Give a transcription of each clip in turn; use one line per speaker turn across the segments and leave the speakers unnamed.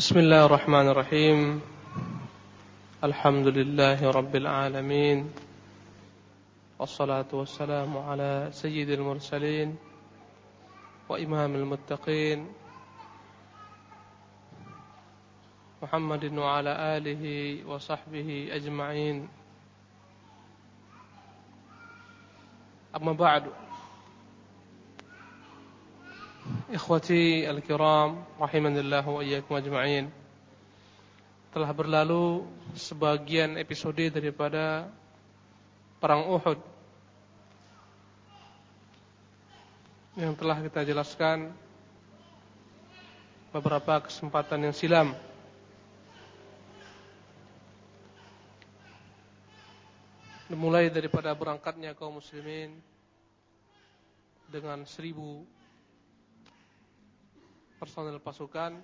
بسم الله الرحمن الرحيم. الحمد لله رب العالمين. والصلاة والسلام على سيد المرسلين وإمام المتقين محمد وعلى آله وصحبه أجمعين. أما بعد Ikhwati al-kiram rahimanillah wa iyyakum ajma'in. Telah berlalu sebagian episode daripada perang Uhud yang telah kita jelaskan beberapa kesempatan yang silam. Dimulai daripada berangkatnya kaum muslimin dengan seribu personel pasukan.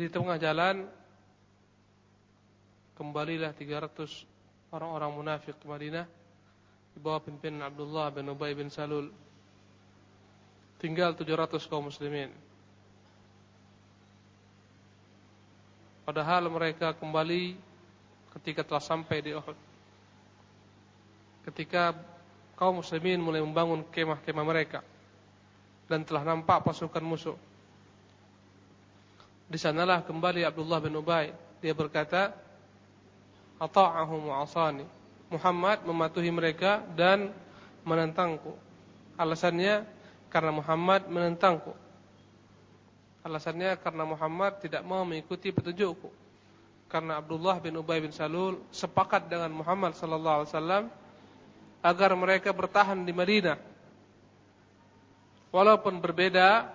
Di tengah jalan kembalilah 300 orang-orang munafik ke Madinah di bawah pimpinan Abdullah bin Ubay bin Salul. Tinggal 700 kaum muslimin. Padahal mereka kembali ketika telah sampai di Uhud. Ketika kaum muslimin mulai membangun kemah-kemah mereka dan telah nampak pasukan musuh. Di sanalah kembali Abdullah bin Ubay. Dia berkata, "Ata'ahum asani." Muhammad mematuhi mereka dan menentangku. Alasannya karena Muhammad menentangku. Alasannya karena Muhammad tidak mau mengikuti petunjukku. Karena Abdullah bin Ubay bin Salul sepakat dengan Muhammad sallallahu alaihi wasallam agar mereka bertahan di Madinah. Walaupun berbeda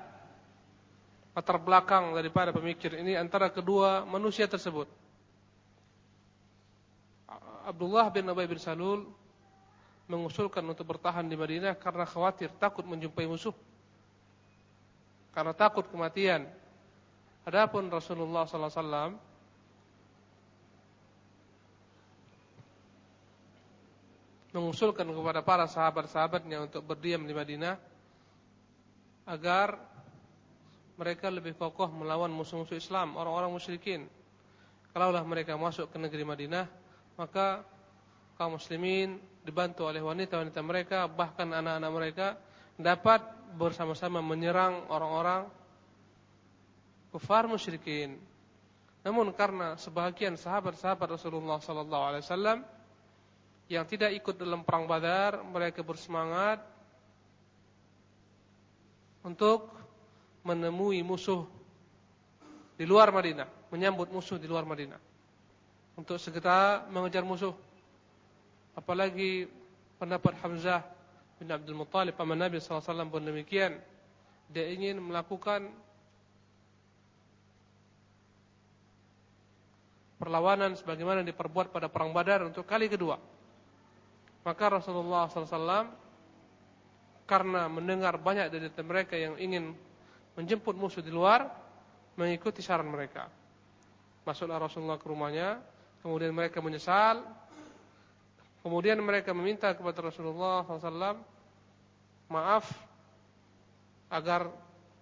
latar belakang daripada pemikir ini antara kedua manusia tersebut. Abdullah bin Ubay bin Salul mengusulkan untuk bertahan di Madinah karena khawatir takut menjumpai musuh. Karena takut kematian. Adapun Rasulullah sallallahu alaihi wasallam mengusulkan kepada para sahabat-sahabatnya untuk berdiam di Madinah agar mereka lebih kokoh melawan musuh-musuh Islam, orang-orang musyrikin. Kalaulah mereka masuk ke negeri Madinah, maka kaum muslimin dibantu oleh wanita-wanita mereka, bahkan anak-anak mereka dapat bersama-sama menyerang orang-orang kufar musyrikin. Namun karena sebahagian sahabat-sahabat Rasulullah sallallahu alaihi wasallam yang tidak ikut dalam perang Badar, mereka bersemangat untuk menemui musuh di luar Madinah, menyambut musuh di luar Madinah. Untuk segera mengejar musuh. Apalagi pendapat Hamzah bin Abdul Muttalib paman Nabi SAW pun demikian. Dia ingin melakukan perlawanan sebagaimana diperbuat pada perang Badar untuk kali kedua. Maka Rasulullah SAW karena mendengar banyak dari mereka yang ingin menjemput musuh di luar, mengikuti saran mereka. Masuklah Rasulullah ke rumahnya, kemudian mereka menyesal, kemudian mereka meminta kepada Rasulullah SAW maaf agar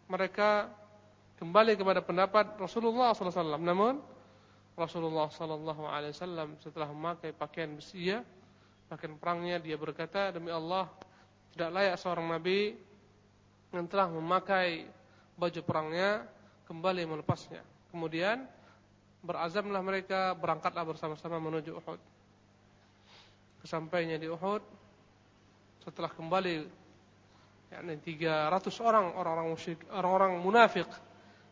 mereka kembali kepada pendapat Rasulullah SAW. Namun Rasulullah SAW setelah memakai pakaian besi Bahkan perangnya dia berkata, demi Allah, tidak layak seorang nabi yang telah memakai baju perangnya kembali melepasnya. Kemudian berazamlah mereka berangkatlah bersama-sama menuju Uhud. Kesampainya di Uhud setelah kembali yakni 300 orang orang-orang orang-orang munafik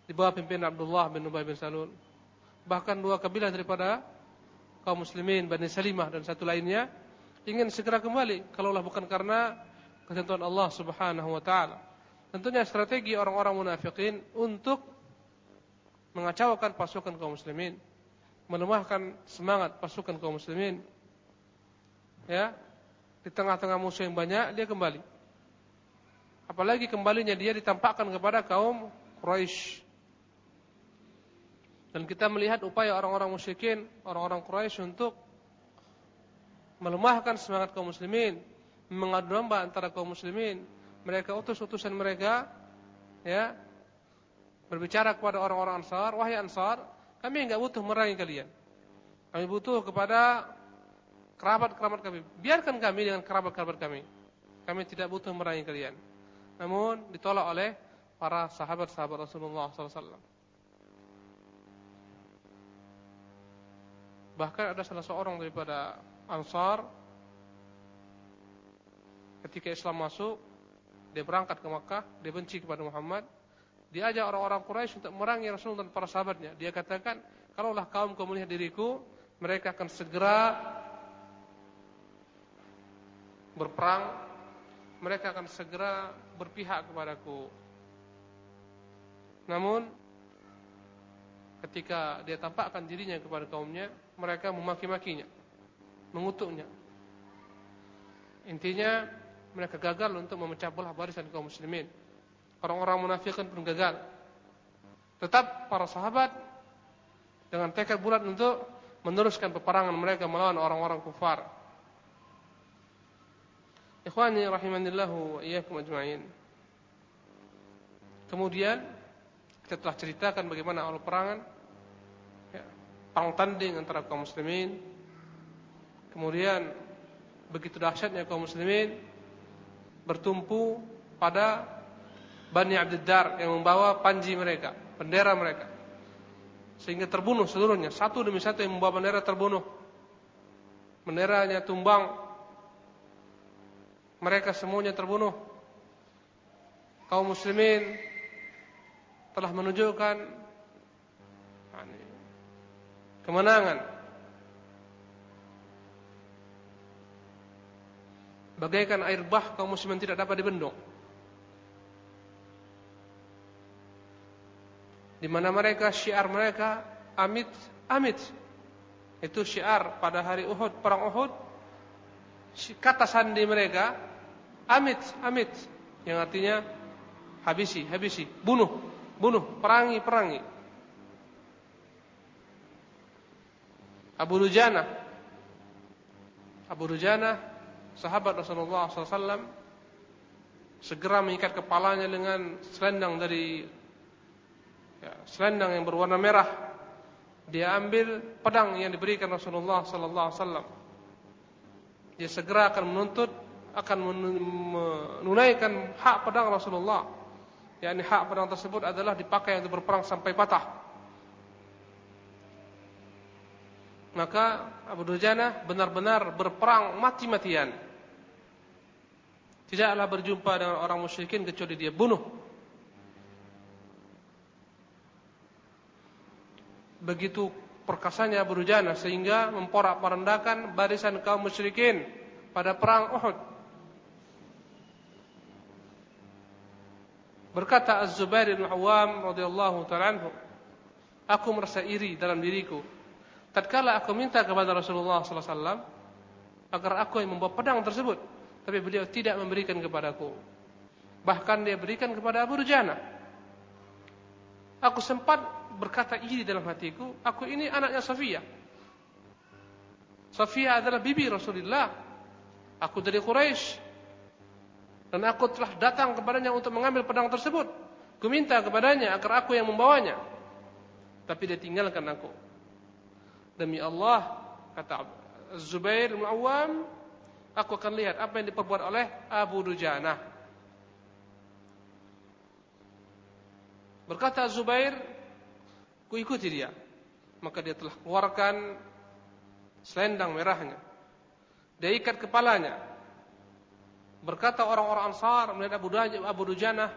di bawah pimpinan Abdullah bin Ubay bin Salul. Bahkan dua kabilah daripada kaum muslimin Bani Salimah dan satu lainnya ingin segera kembali kalaulah bukan karena ketentuan Allah Subhanahu wa taala. Tentunya strategi orang-orang munafikin untuk mengacaukan pasukan kaum muslimin, melemahkan semangat pasukan kaum muslimin. Ya, di tengah-tengah musuh yang banyak dia kembali. Apalagi kembalinya dia ditampakkan kepada kaum Quraisy. Dan kita melihat upaya orang-orang musyrikin, orang-orang Quraisy untuk melemahkan semangat kaum muslimin, mengadu domba antara kaum muslimin, mereka utus utusan mereka ya berbicara kepada orang-orang Ansar, wahai Ansar, kami enggak butuh merangi kalian. Kami butuh kepada kerabat-kerabat kami. Biarkan kami dengan kerabat-kerabat kami. Kami tidak butuh merangi kalian. Namun ditolak oleh para sahabat-sahabat Rasulullah SAW. Bahkan ada salah seorang daripada Ansar ketika Islam masuk, dia berangkat ke Makkah, dia benci kepada Muhammad, dia ajak orang-orang Quraisy untuk merangi Rasulullah dan para sahabatnya. Dia katakan, kalaulah kaum kau melihat diriku, mereka akan segera berperang, mereka akan segera berpihak kepadaku. Namun ketika dia tampakkan dirinya kepada kaumnya, mereka memaki-makinya, mengutuknya. Intinya mereka gagal untuk memecah belah barisan kaum muslimin. Orang-orang munafikin pun gagal. Tetap para sahabat dengan tekad bulat untuk meneruskan peperangan mereka melawan orang-orang kufar. Ikhwani rahimanillahu wa iyyakum ajma'in. Kemudian kita telah ceritakan bagaimana awal perangan ya, perang tanding antara kaum muslimin. Kemudian begitu dahsyatnya kaum muslimin bertumpu pada Bani Abdiddar yang membawa panji mereka, bendera mereka. Sehingga terbunuh seluruhnya, satu demi satu yang membawa bendera terbunuh. Benderanya tumbang, mereka semuanya terbunuh. Kaum muslimin telah menunjukkan kemenangan. Bagaikan air bah kaum muslimin tidak dapat dibendung. Di mana mereka syiar mereka amit amit. Itu syiar pada hari Uhud, perang Uhud. Kata sandi mereka Amit, amit. Yang artinya habisi, habisi, bunuh, bunuh, perangi, perangi. Abu Dujana Abu Dujana sahabat Rasulullah SAW segera mengikat kepalanya dengan selendang dari ya, selendang yang berwarna merah. Dia ambil pedang yang diberikan Rasulullah SAW. Dia segera akan menuntut akan menunaikan hak pedang Rasulullah. yakni hak pedang tersebut adalah dipakai untuk berperang sampai patah. Maka Abu Dujana benar-benar berperang mati-matian. Tidaklah berjumpa dengan orang musyrikin kecuali dia bunuh. Begitu perkasanya Abu Dujana sehingga memporak-porandakan barisan kaum musyrikin pada perang Uhud. Berkata Az-Zubair bin Awam radhiyallahu taala anhu, aku merasa iri dalam diriku. Tatkala aku minta kepada Rasulullah sallallahu alaihi wasallam agar aku yang membawa pedang tersebut, tapi beliau tidak memberikan kepadaku. Bahkan dia berikan kepada Abu Dujana. Aku sempat berkata iri dalam hatiku, aku ini anaknya Safia. Safia adalah bibi Rasulullah. Aku dari Quraisy. Dan aku telah datang kepadanya untuk mengambil pedang tersebut. Kuminta kepadanya agar aku yang membawanya. Tapi dia tinggalkan aku. Demi Allah, kata Zubair Awam, aku akan lihat apa yang diperbuat oleh Abu Dujana. Berkata Zubair, ku ikuti dia. Maka dia telah keluarkan selendang merahnya. Dia ikat kepalanya Berkata orang-orang Ansar melihat Abu, Dujana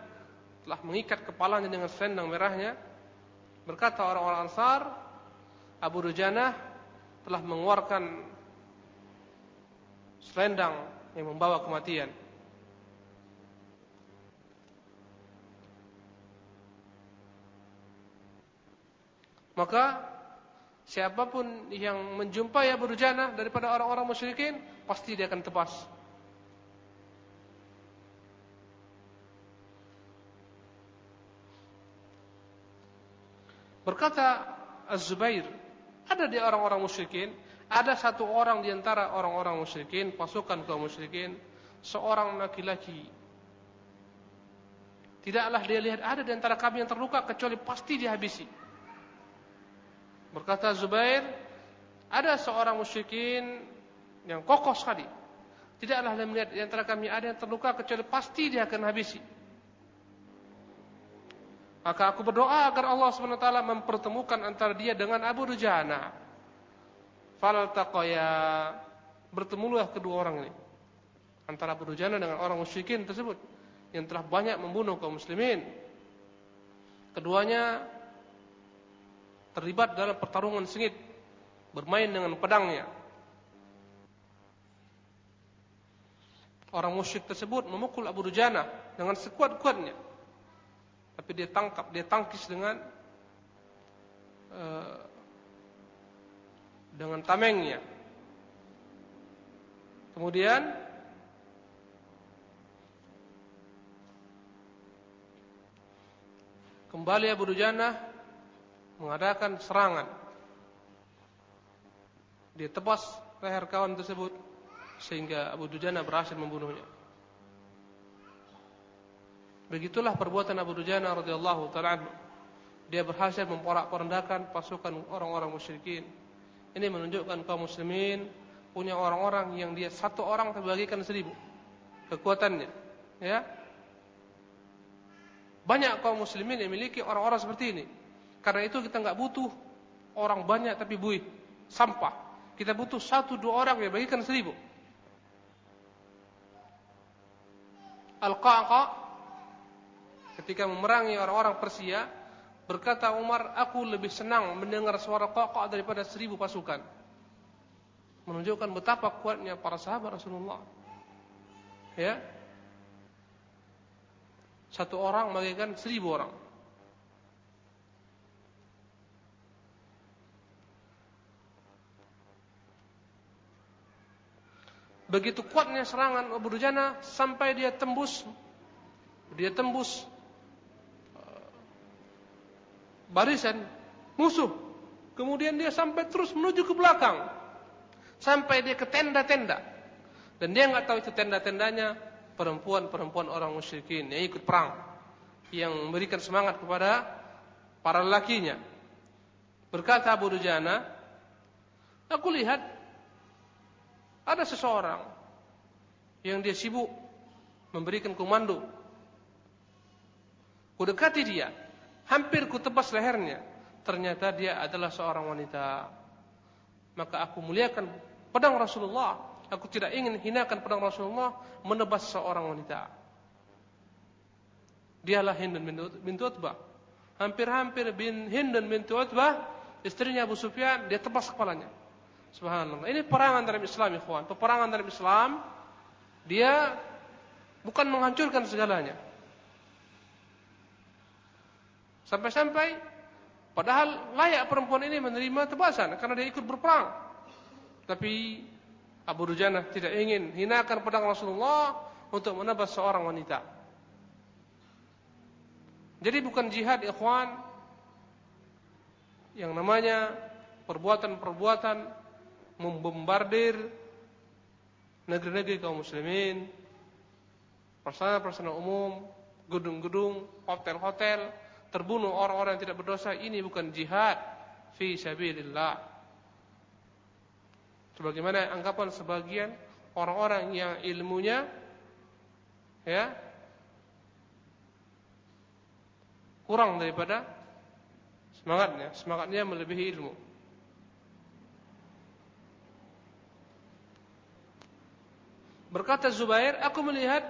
telah mengikat kepalanya dengan selendang merahnya. Berkata orang-orang Ansar, Abu Dujana telah mengeluarkan selendang yang membawa kematian. Maka siapa pun yang menjumpai Abu Dujana daripada orang-orang musyrikin pasti dia akan tepas. Berkata Az-Zubair, ada di orang-orang musyrikin, ada satu orang di antara orang-orang musyrikin, pasukan kaum musyrikin, seorang laki-laki Tidaklah dia lihat ada di antara kami yang terluka kecuali pasti dihabisi. Berkata Zubair, ada seorang musyrikin yang kokoh sekali. Tidaklah dia melihat di antara kami ada yang terluka kecuali pasti dia akan habisi. Maka aku berdoa agar Allah SWT mempertemukan antara dia dengan Abu Dujana. Faltaqaya bertemulah kedua orang ini. Antara Abu Dujana dengan orang musyrikin tersebut yang telah banyak membunuh kaum muslimin. Keduanya terlibat dalam pertarungan sengit, bermain dengan pedangnya. Orang musyrik tersebut memukul Abu Dujana dengan sekuat-kuatnya. Tapi dia tangkap, dia tangkis dengan uh, dengan tamengnya. Kemudian Kembali Abu Dujana mengadakan serangan. Dia tebas leher kawan tersebut sehingga Abu Dujana berhasil membunuhnya. Begitulah perbuatan Abu Dujana radhiyallahu taala Dia berhasil memporak-porandakan pasukan orang-orang musyrikin. Ini menunjukkan kaum muslimin punya orang-orang yang dia satu orang terbagikan seribu kekuatannya. Ya, banyak kaum muslimin yang memiliki orang-orang seperti ini. Karena itu kita nggak butuh orang banyak tapi buih, sampah. Kita butuh satu dua orang yang bagikan seribu. Al-Qaqa ketika memerangi orang-orang Persia berkata Umar, aku lebih senang mendengar suara Qaqa daripada seribu pasukan. Menunjukkan betapa kuatnya para sahabat Rasulullah. Ya, satu orang bagaikan seribu orang. Begitu kuatnya serangan Abu Dujana sampai dia tembus dia tembus uh, barisan musuh. Kemudian dia sampai terus menuju ke belakang. Sampai dia ke tenda-tenda. Dan dia nggak tahu itu tenda-tendanya perempuan-perempuan orang musyrikin yang ikut perang yang memberikan semangat kepada para lelakinya. Berkata Abu Dujana, aku lihat ada seseorang yang dia sibuk memberikan komando. Kudekati dia, hampir kutebas lehernya. Ternyata dia adalah seorang wanita. Maka aku muliakan pedang Rasulullah Aku tidak ingin hinakan pedang Rasulullah menebas seorang wanita. Dialah Hindun bin Utbah. Hampir-hampir bin Hindun bin Utbah, istrinya Abu Sufyan, dia tebas kepalanya. Subhanallah. Ini perangan dalam Islam, ikhwan. Peperangan dalam Islam, dia bukan menghancurkan segalanya. Sampai-sampai padahal layak perempuan ini menerima tebasan karena dia ikut berperang. Tapi Abu Dujana tidak ingin hinakan pedang Rasulullah untuk menebas seorang wanita. Jadi bukan jihad ikhwan yang namanya perbuatan-perbuatan membombardir negeri-negeri kaum muslimin, persana-persana umum, gedung-gedung, hotel-hotel, terbunuh orang-orang yang tidak berdosa, ini bukan jihad fi sabilillah. Sebagaimana anggapan sebagian orang-orang yang ilmunya ya kurang daripada semangatnya, semangatnya melebihi ilmu. Berkata Zubair, aku melihat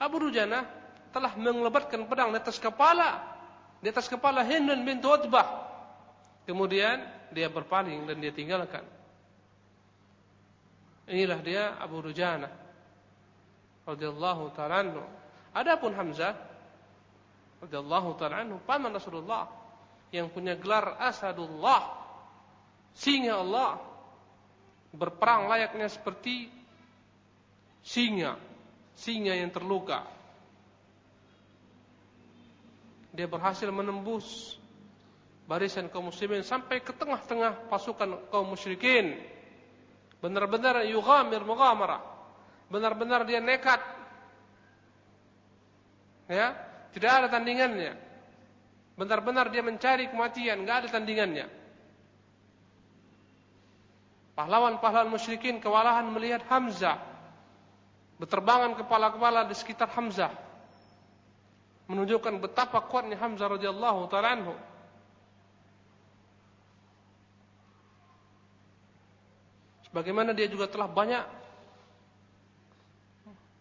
Abu Rujana telah mengelebatkan pedang di atas kepala di atas kepala Hindun bin Utbah. Kemudian dia berpaling dan dia tinggalkan. Inilah dia Abu Rujana radhiyallahu taala anhu. Adapun Hamzah radhiyallahu taala anhu paman Rasulullah yang punya gelar Asadullah singa Allah berperang layaknya seperti singa singa yang terluka dia berhasil menembus barisan kaum muslimin sampai ke tengah-tengah pasukan kaum musyrikin Benar-benar yughamir mughamarah. Benar-benar dia nekat. Ya, Tidak ada tandingannya. Benar-benar dia mencari kematian, nggak ada tandingannya. Pahlawan-pahlawan musyrikin kewalahan melihat Hamzah berterbangan kepala-kepala di sekitar Hamzah menunjukkan betapa kuatnya Hamzah radhiyallahu taala anhu. Sebagaimana dia juga telah banyak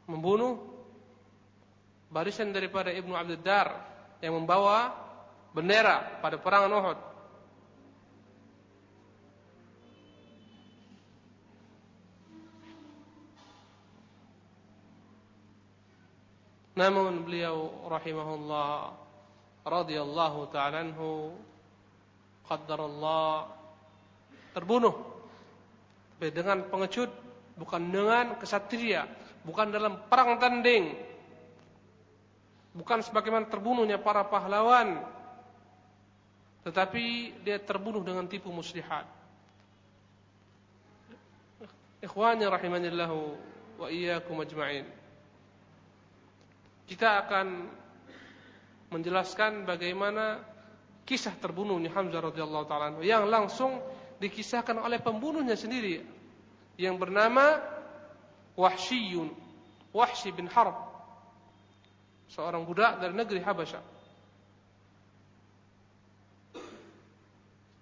membunuh barisan daripada Ibnu Abdul Dar yang membawa bendera pada perang Uhud. Namun beliau rahimahullah radhiyallahu taala anhu qaddarallah terbunuh. Dengan pengecut bukan dengan kesatria bukan dalam perang tanding. Bukan sebagaimana terbunuhnya para pahlawan. Tetapi dia terbunuh dengan tipu muslihat. Ikhwani rahimanillahu wa iyyakum ajma'in kita akan menjelaskan bagaimana kisah terbunuhnya Hamzah radhiyallahu taala yang langsung dikisahkan oleh pembunuhnya sendiri yang bernama Wahsyiyun Wahsy bin Harb seorang budak dari negeri Habasyah.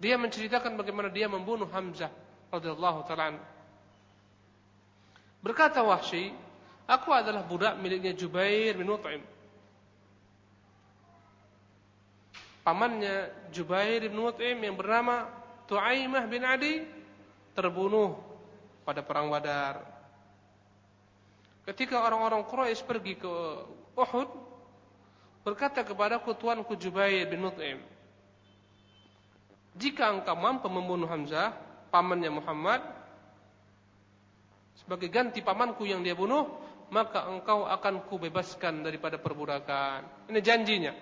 Dia menceritakan bagaimana dia membunuh Hamzah radhiyallahu taala berkata Wahsy Aku adalah budak miliknya Jubair bin Mut'im. Pamannya Jubair bin Mut'im yang bernama Tu'aimah bin Adi terbunuh pada perang Badar. Ketika orang-orang Quraisy pergi ke Uhud, berkata kepada tuanku Jubair bin Mut'im, jika engkau mampu membunuh Hamzah, pamannya Muhammad, sebagai ganti pamanku yang dia bunuh, maka engkau akan kubebaskan daripada perbudakan. Ini janjinya.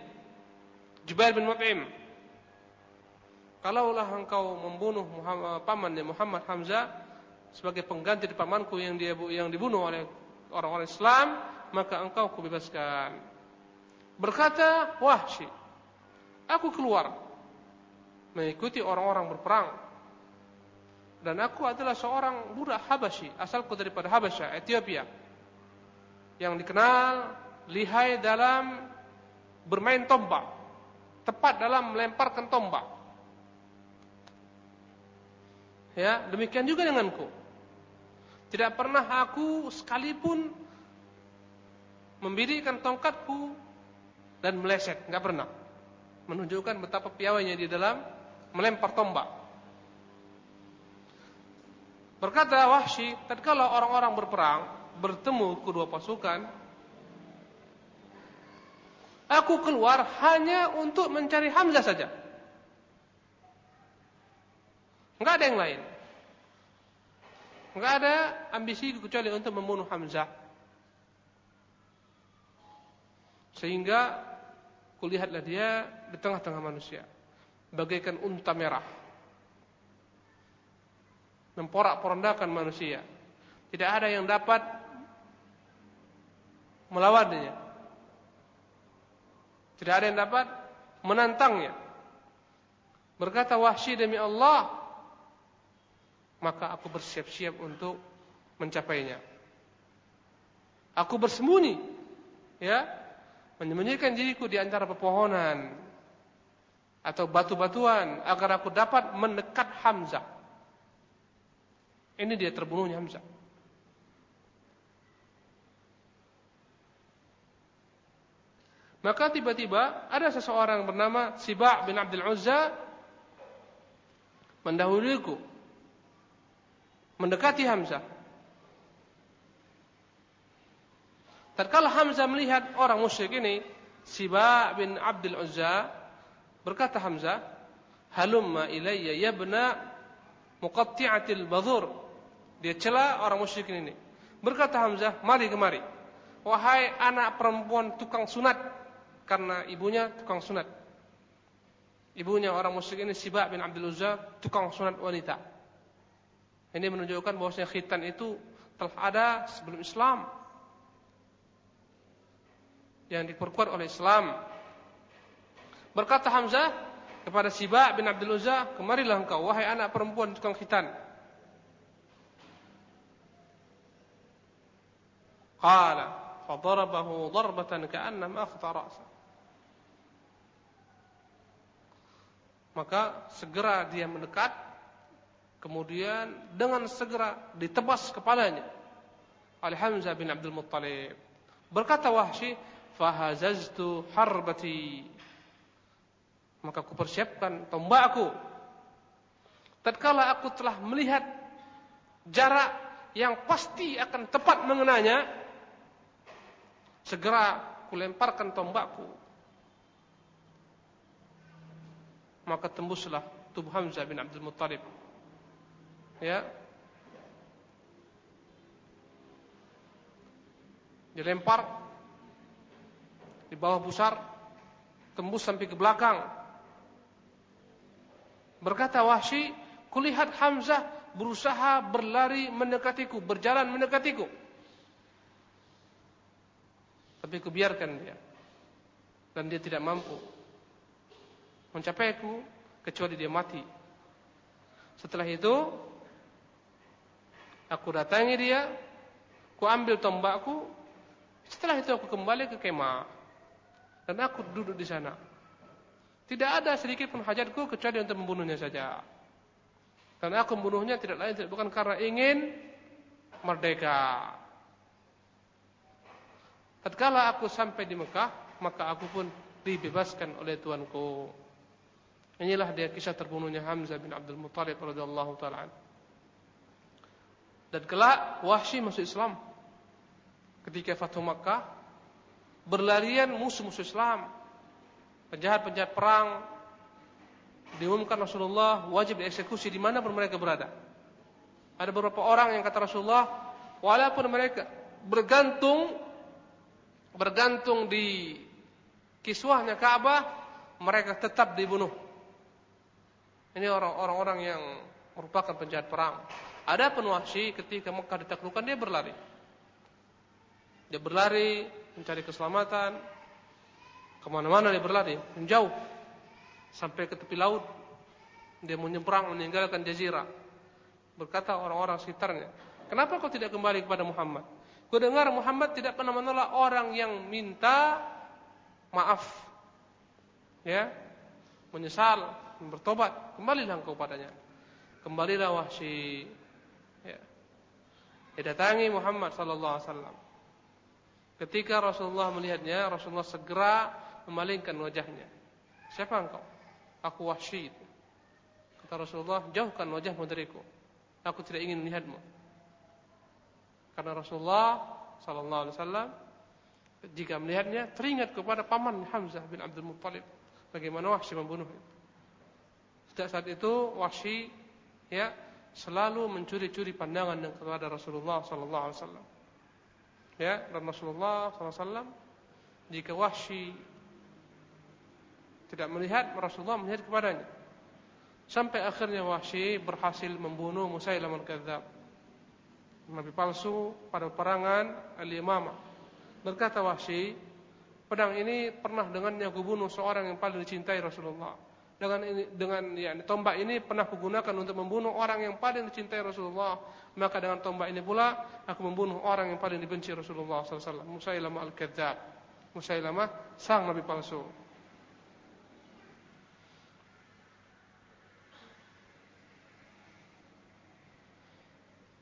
Jubair bin Mut'im. Kalaulah engkau membunuh Muhammad, pamannya Muhammad Hamzah sebagai pengganti di pamanku yang dia yang dibunuh oleh orang-orang Islam, maka engkau kubebaskan. Berkata Wahsy, aku keluar mengikuti orang-orang berperang. Dan aku adalah seorang budak Habasyi, asalku daripada Habasyah, Ethiopia yang dikenal lihai dalam bermain tombak, tepat dalam melemparkan tombak. Ya, demikian juga denganku. Tidak pernah aku sekalipun membirikan tongkatku dan meleset, nggak pernah. Menunjukkan betapa piawainya di dalam melempar tombak. Berkata Wahsy, tatkala orang-orang berperang, bertemu kedua pasukan Aku keluar hanya untuk mencari Hamzah saja. Enggak ada yang lain. Enggak ada ambisi kecuali untuk membunuh Hamzah. Sehingga Kulihatlah dia di tengah-tengah manusia. Bagaikan unta merah. Memporak-porandakan manusia. Tidak ada yang dapat melawannya. Tidak ada yang dapat menantangnya. Berkata Wahsy demi Allah, maka aku bersiap-siap untuk mencapainya. Aku bersembunyi, ya, menyembunyikan diriku di antara pepohonan atau batu-batuan agar aku dapat mendekat Hamzah. Ini dia terbunuhnya Hamzah. Maka tiba-tiba ada seseorang bernama Siba' bin Abdul Uzza mendahuluiku mendekati Hamzah. Tatkala Hamzah melihat orang musyrik ini, Siba' bin Abdul Uzza berkata Hamzah, "Halumma ilayya ya bna muqatti'atil badhur." Dia cela orang musyrik ini. Berkata Hamzah, "Mari kemari." Wahai anak perempuan tukang sunat karena ibunya tukang sunat. Ibunya orang musyrik ini Siba bin Abdul Uzza tukang sunat wanita. Ini menunjukkan bahwasanya khitan itu telah ada sebelum Islam. yang diperkuat oleh Islam. Berkata Hamzah kepada Siba bin Abdul Uzza, "Kemarilah engkau wahai anak perempuan tukang khitan." Qala fadarabahu darbatan ka'annama akhta ra'sa. Maka segera dia mendekat kemudian dengan segera ditebas kepalanya oleh Hamzah bin Abdul Muttalib. Berkata Wahsy, "Fahazaztu harbati." Maka aku persiapkan tombakku. Tatkala aku telah melihat jarak yang pasti akan tepat mengenanya, segera kulemparkan tombakku. Maka tembuslah tubuh Hamzah bin Abdul Muttalib. Ya. Dilempar di bawah pusar, tembus sampai ke belakang. Berkata Wahsy, kulihat Hamzah berusaha berlari mendekatiku, berjalan mendekatiku. Tapi kubiarkan dia. Dan dia tidak mampu mencapaiku kecuali dia mati. Setelah itu aku datangi dia, ku ambil tombakku. Setelah itu aku kembali ke kemah dan aku duduk di sana. Tidak ada sedikit pun hajatku kecuali untuk membunuhnya saja. Dan aku membunuhnya tidak lain tidak bukan karena ingin merdeka. Tatkala aku sampai di Mekah, maka aku pun dibebaskan oleh tuanku. Inilah dia kisah terbunuhnya Hamzah bin Abdul Muttalib radhiyallahu taala Dan kelak Wahsy masuk Islam. Ketika Fathu Makkah berlarian musuh-musuh Islam. Penjahat-penjahat perang diumumkan Rasulullah wajib dieksekusi di mana pun mereka berada. Ada beberapa orang yang kata Rasulullah, walaupun mereka bergantung bergantung di kiswahnya Ka'bah, mereka tetap dibunuh. Ini orang-orang yang merupakan penjahat perang. Ada penwahsi ketika Mekah ditaklukkan dia berlari. Dia berlari mencari keselamatan. Ke mana-mana dia berlari, menjauh sampai ke tepi laut. Dia menyeberang meninggalkan jazirah. Berkata orang-orang sekitarnya, kenapa kau tidak kembali kepada Muhammad? Kau dengar Muhammad tidak pernah menolak orang yang minta maaf, ya, menyesal, bertobat, kembalilah engkau padanya. Kembalilah Wahsy. Ya. Didatangi Muhammad sallallahu alaihi wasallam. Ketika Rasulullah melihatnya, Rasulullah segera memalingkan wajahnya. Siapa engkau? Aku Wahsy. Kata Rasulullah, jauhkan wajahmu dariku. Aku tidak ingin melihatmu. Karena Rasulullah sallallahu alaihi wasallam jika melihatnya teringat kepada paman Hamzah bin Abdul Muttalib bagaimana Wahsy membunuhnya. Sejak saat itu Wahsy ya selalu mencuri-curi pandangan kepada Rasulullah sallallahu alaihi wasallam. Ya, dan Rasulullah sallallahu alaihi wasallam jika Wahsy tidak melihat Rasulullah melihat kepadanya. Sampai akhirnya Wahsy berhasil membunuh Musailamah al-Kadzab. Nabi palsu pada perangan Al-Imamah. Berkata Wahsy, pedang ini pernah dengannya aku bunuh seorang yang paling dicintai Rasulullah dengan ini, dengan ya, tombak ini pernah kugunakan untuk membunuh orang yang paling dicintai Rasulullah. Maka dengan tombak ini pula aku membunuh orang yang paling dibenci Rasulullah SAW. Musailamah al-Kadzab. Musailamah sang nabi palsu.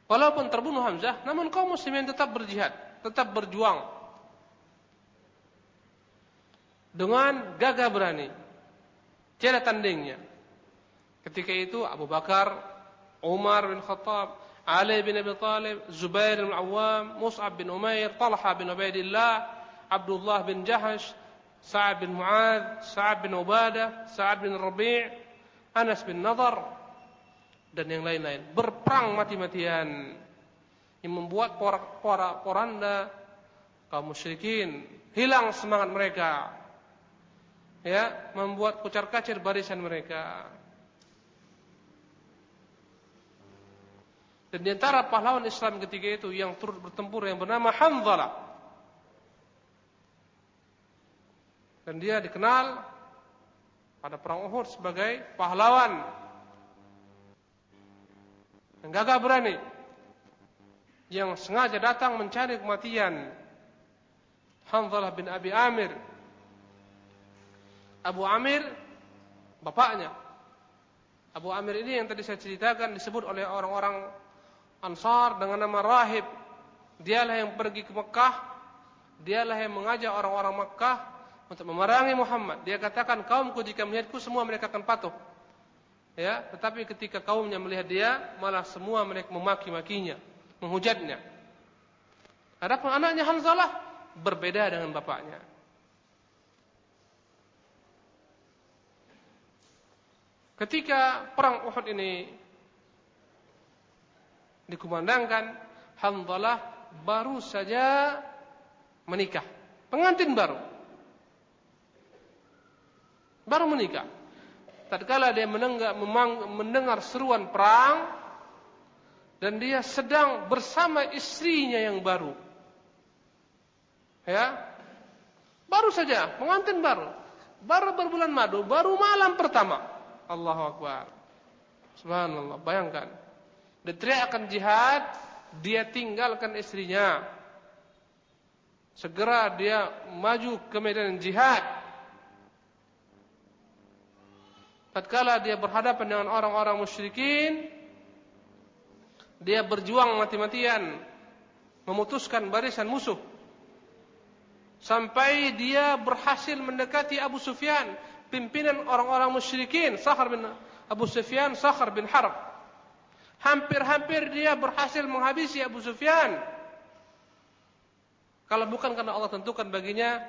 Walaupun terbunuh Hamzah, namun kaum muslimin tetap berjihad, tetap berjuang. Dengan gagah berani, Tiada tandingnya. Ketika itu Abu Bakar, Umar bin Khattab, Ali bin Abi Talib, Zubair bin Awam, Mus'ab bin Umair, Talha bin Ubaidillah, Abdullah bin Jahash, Sa'ad bin Mu'ad, Sa'ad bin Ubadah, Sa'ad bin Rabi' Anas bin Nadar dan yang lain-lain. Berperang mati-matian. Yang membuat para poranda kaum musyrikin hilang semangat mereka ya membuat kucar-kacir barisan mereka. Dan di antara pahlawan Islam ketika itu yang turut bertempur yang bernama Hanzalah. Dan dia dikenal pada perang Uhud sebagai pahlawan yang gagah berani yang sengaja datang mencari kematian Hanzalah bin Abi Amir Abu Amir bapaknya Abu Amir ini yang tadi saya ceritakan disebut oleh orang-orang Ansar dengan nama Rahib dialah yang pergi ke Mekah dialah yang mengajak orang-orang Mekah untuk memerangi Muhammad. Dia katakan kaumku jika melihatku semua mereka akan patuh. Ya, tetapi ketika kaumnya melihat dia, malah semua mereka memaki-makinya, menghujatnya. Adapun anaknya Hanzalah berbeda dengan bapaknya. Ketika perang Uhud ini dikumandangkan, Hanzalah baru saja menikah, pengantin baru baru menikah. Tatkala dia mendengar, mendengar seruan perang dan dia sedang bersama istrinya yang baru. Ya. Baru saja pengantin baru. Baru berbulan madu, baru malam pertama. Allahu Akbar. Subhanallah, bayangkan. Dia akan jihad, dia tinggalkan istrinya. Segera dia maju ke medan jihad tatkala dia berhadapan dengan orang-orang musyrikin dia berjuang mati-matian memutuskan barisan musuh sampai dia berhasil mendekati Abu Sufyan pimpinan orang-orang musyrikin Sakhar bin Abu Sufyan Sakhar bin Harb. Hampir-hampir dia berhasil menghabisi Abu Sufyan. Kalau bukan karena Allah tentukan baginya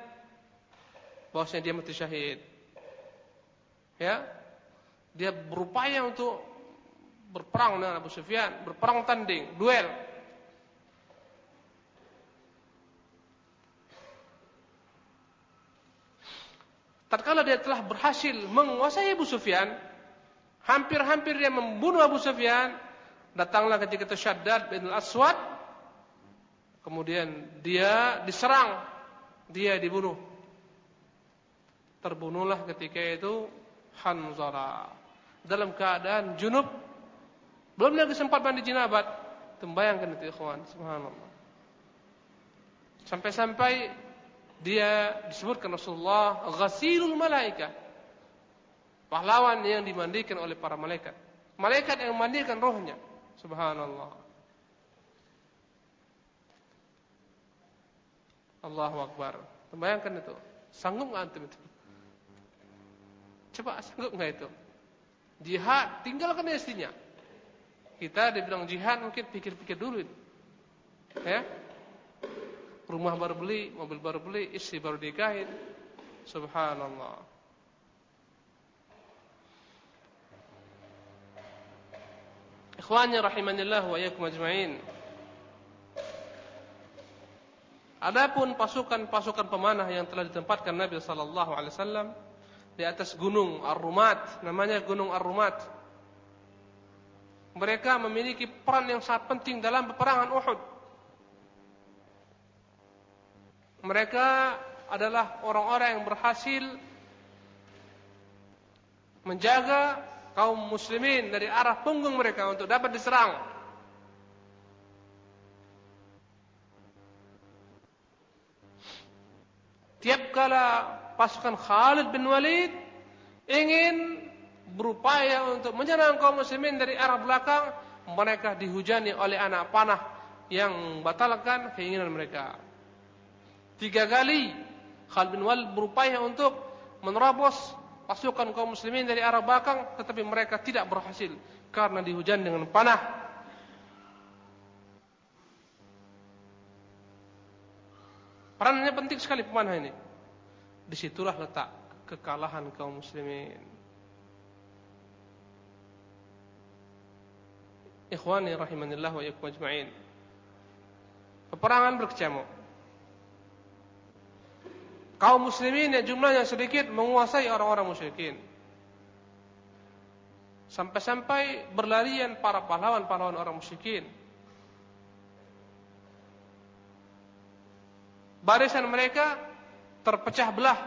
bahwasanya dia mati syahid. Ya? Dia berupaya untuk berperang dengan Abu Sufyan, berperang tanding, duel. Tatkala dia telah berhasil menguasai Abu Sufyan, hampir-hampir dia membunuh Abu Sufyan, datanglah ketika itu Syaddad bin Al-Aswad, kemudian dia diserang, dia dibunuh. Terbunuhlah ketika itu Hanzala. Dalam keadaan junub belum lagi sempat mandi jinabat. Tembayangkan itu ikhwan subhanallah. Sampai-sampai dia disebutkan Rasulullah ghasilul malaika. Pahlawan yang dimandikan oleh para malaikat. Malaikat yang memandikan rohnya. Subhanallah. Allahu Akbar. Tembayangkan itu. Sanggup nggak antum itu? Coba sanggup nggak itu? Jihad, tinggalkan istrinya. Kita dibilang jihad mungkin pikir-pikir dulu itu. Ya. Rumah baru beli, mobil baru beli, istri baru nikahin. Subhanallah. Ikhwanya rahimanillah wa yakum ajma'in. Adapun pasukan-pasukan pemanah yang telah ditempatkan Nabi sallallahu alaihi wasallam di atas gunung Ar-Rumat, namanya Gunung Ar-Rumat. Mereka memiliki peran yang sangat penting dalam peperangan Uhud. Mereka adalah orang-orang yang berhasil menjaga kaum muslimin dari arah punggung mereka untuk dapat diserang. Tiap kala pasukan Khalid bin Walid ingin berupaya untuk menyerang kaum muslimin dari arah belakang, mereka dihujani oleh anak panah yang membatalkan keinginan mereka. Tiga kali Khalid bin Walid berupaya untuk menerobos pasukan kaum muslimin dari arah belakang, tetapi mereka tidak berhasil karena dihujani dengan panah. Perannya penting sekali pemanah ini. Di situlah letak kekalahan kaum muslimin. Ikhwani rahimanillah wa ajma'in. Peperangan berkecamuk. Kaum muslimin yang jumlahnya sedikit menguasai orang-orang musyrikin. Sampai-sampai berlarian para pahlawan-pahlawan orang musyrikin. Barisan mereka terpecah belah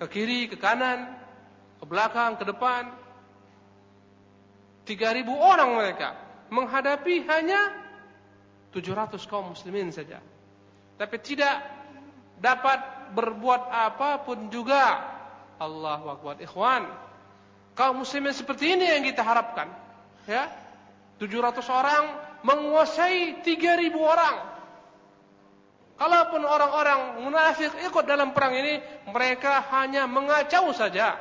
ke kiri, ke kanan, ke belakang, ke depan. 3000 orang mereka menghadapi hanya 700 kaum muslimin saja. Tapi tidak dapat berbuat apa pun juga. Allahu Akbar. Ikhwan, kaum muslimin seperti ini yang kita harapkan. Ya. 700 orang menguasai 3000 orang. Kalaupun orang-orang munafik ikut dalam perang ini, mereka hanya mengacau saja.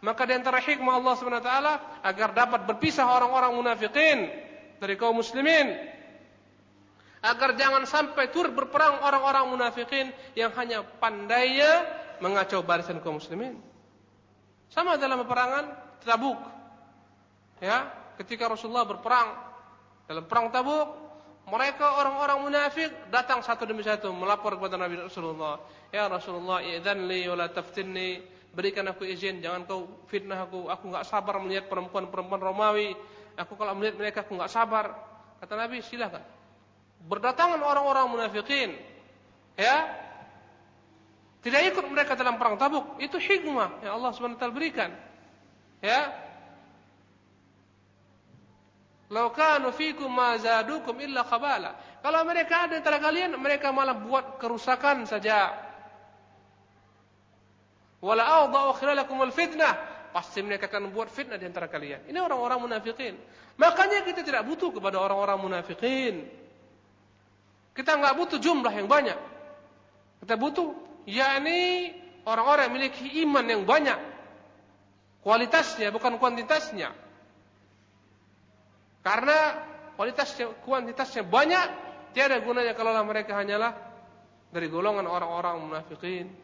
Maka di antara hikmah Allah SWT agar dapat berpisah orang-orang munafikin dari kaum muslimin. Agar jangan sampai turut berperang orang-orang munafikin yang hanya pandainya mengacau barisan kaum muslimin. Sama dalam peperangan Tabuk. Ya, ketika Rasulullah berperang dalam perang Tabuk, mereka orang-orang munafik datang satu demi satu melapor kepada Nabi Rasulullah. Ya Rasulullah, idzan li wa la taftinni. Berikan aku izin, jangan kau fitnah aku. Aku enggak sabar melihat perempuan-perempuan Romawi. Aku kalau melihat mereka aku enggak sabar. Kata Nabi, silakan. Berdatangan orang-orang munafikin. Ya. Tidak ikut mereka dalam perang Tabuk. Itu hikmah yang Allah SWT berikan. Ya. Lau kanu fikum illa khabala. Kalau mereka ada antara kalian, mereka malah buat kerusakan saja. Wala awda'u khilalakum al fitnah. Pasti mereka akan buat fitnah di antara kalian. Ini orang-orang munafikin. Makanya kita tidak butuh kepada orang-orang munafikin. Kita enggak butuh jumlah yang banyak. Kita butuh yakni orang-orang yang memiliki iman yang banyak. Kualitasnya bukan kuantitasnya. Karena kualitasnya, kuantitasnya banyak, tiada gunanya kalau mereka hanyalah dari golongan orang-orang munafikin,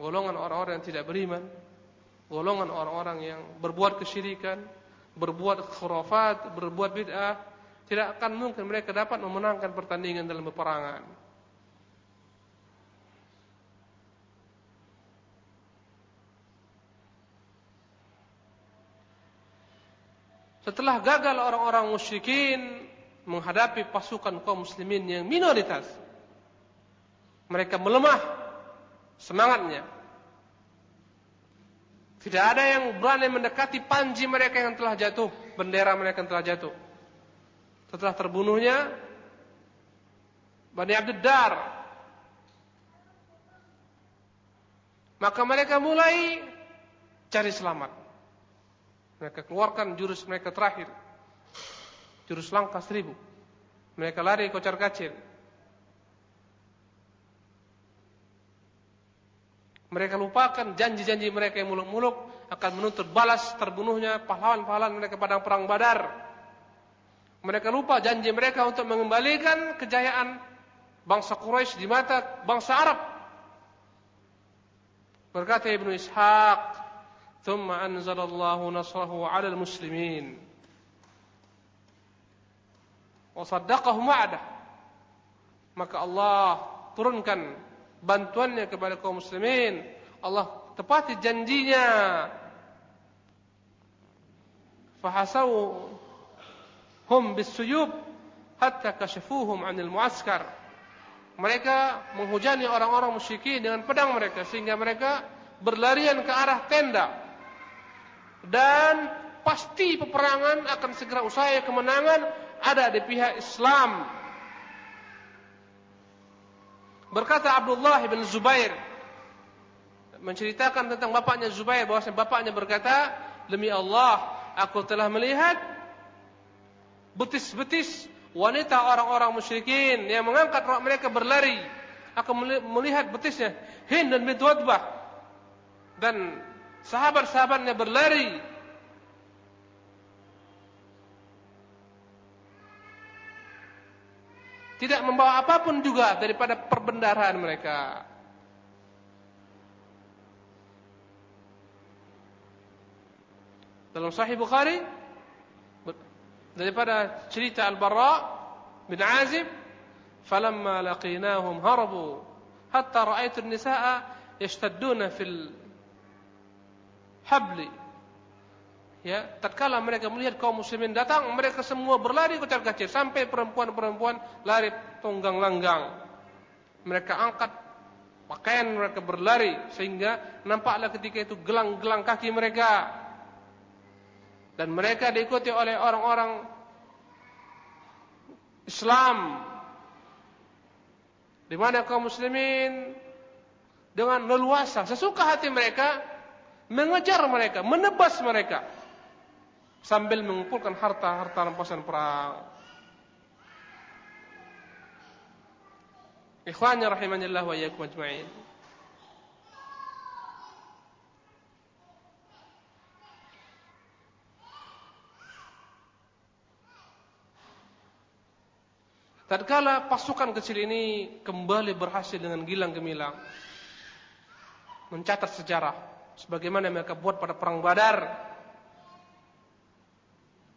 golongan orang-orang yang tidak beriman, golongan orang-orang yang berbuat kesyirikan, berbuat khurafat, berbuat bid'ah, tidak akan mungkin mereka dapat memenangkan pertandingan dalam peperangan. Setelah gagal orang-orang musyrikin menghadapi pasukan kaum muslimin yang minoritas, mereka melemah semangatnya. Tidak ada yang berani mendekati panji mereka yang telah jatuh, bendera mereka yang telah jatuh. Setelah terbunuhnya Bani Abdul Dar, maka mereka mulai cari selamat. Mereka keluarkan jurus mereka terakhir. Jurus langkah seribu. Mereka lari kocar kacir. Mereka lupakan janji-janji mereka yang muluk-muluk akan menuntut balas terbunuhnya pahlawan-pahlawan mereka pada perang Badar. Mereka lupa janji mereka untuk mengembalikan kejayaan bangsa Quraisy di mata bangsa Arab. Berkata Ibnu Ishaq, "Tsumma anzalallahu nasrahu 'alal muslimin." Wa ma'adah. Maka Allah turunkan bantuannya kepada kaum muslimin. Allah tepati janjinya. Fahasawu hum bisuyub hatta kashafuhum anil muaskar mereka menghujani orang-orang musyrikin dengan pedang mereka sehingga mereka berlarian ke arah tenda dan pasti peperangan akan segera usai kemenangan ada di pihak Islam. Berkata Abdullah bin Zubair menceritakan tentang bapaknya Zubair bahwa bapaknya berkata, "Demi Allah, aku telah melihat betis-betis wanita orang-orang musyrikin yang mengangkat roh mereka berlari. Aku melihat betisnya Hind dan Midwadbah dan sahabat-sahabatnya berlari tidak membawa apa pun juga daripada perbendaharaan mereka. Dalam Sahih Bukhari daripada cerita Al-Barra bin Azib, "Falamma laqinahum harabu hatta ra'aytu an-nisaa yashtadduna fil habli. Ya, tatkala mereka melihat kaum muslimin datang, mereka semua berlari kocar kacir sampai perempuan-perempuan lari tunggang langgang. Mereka angkat Pakaian mereka berlari sehingga nampaklah ketika itu gelang-gelang kaki mereka. Dan mereka diikuti oleh orang-orang Islam di mana kaum muslimin dengan leluasa sesuka hati mereka mengejar mereka, menebas mereka sambil mengumpulkan harta-harta rampasan perang. Ikhwanya rahimanillah wa iyyakum ajma'in. Tatkala pasukan kecil ini kembali berhasil dengan gilang gemilang mencatat sejarah sebagaimana mereka buat pada perang Badar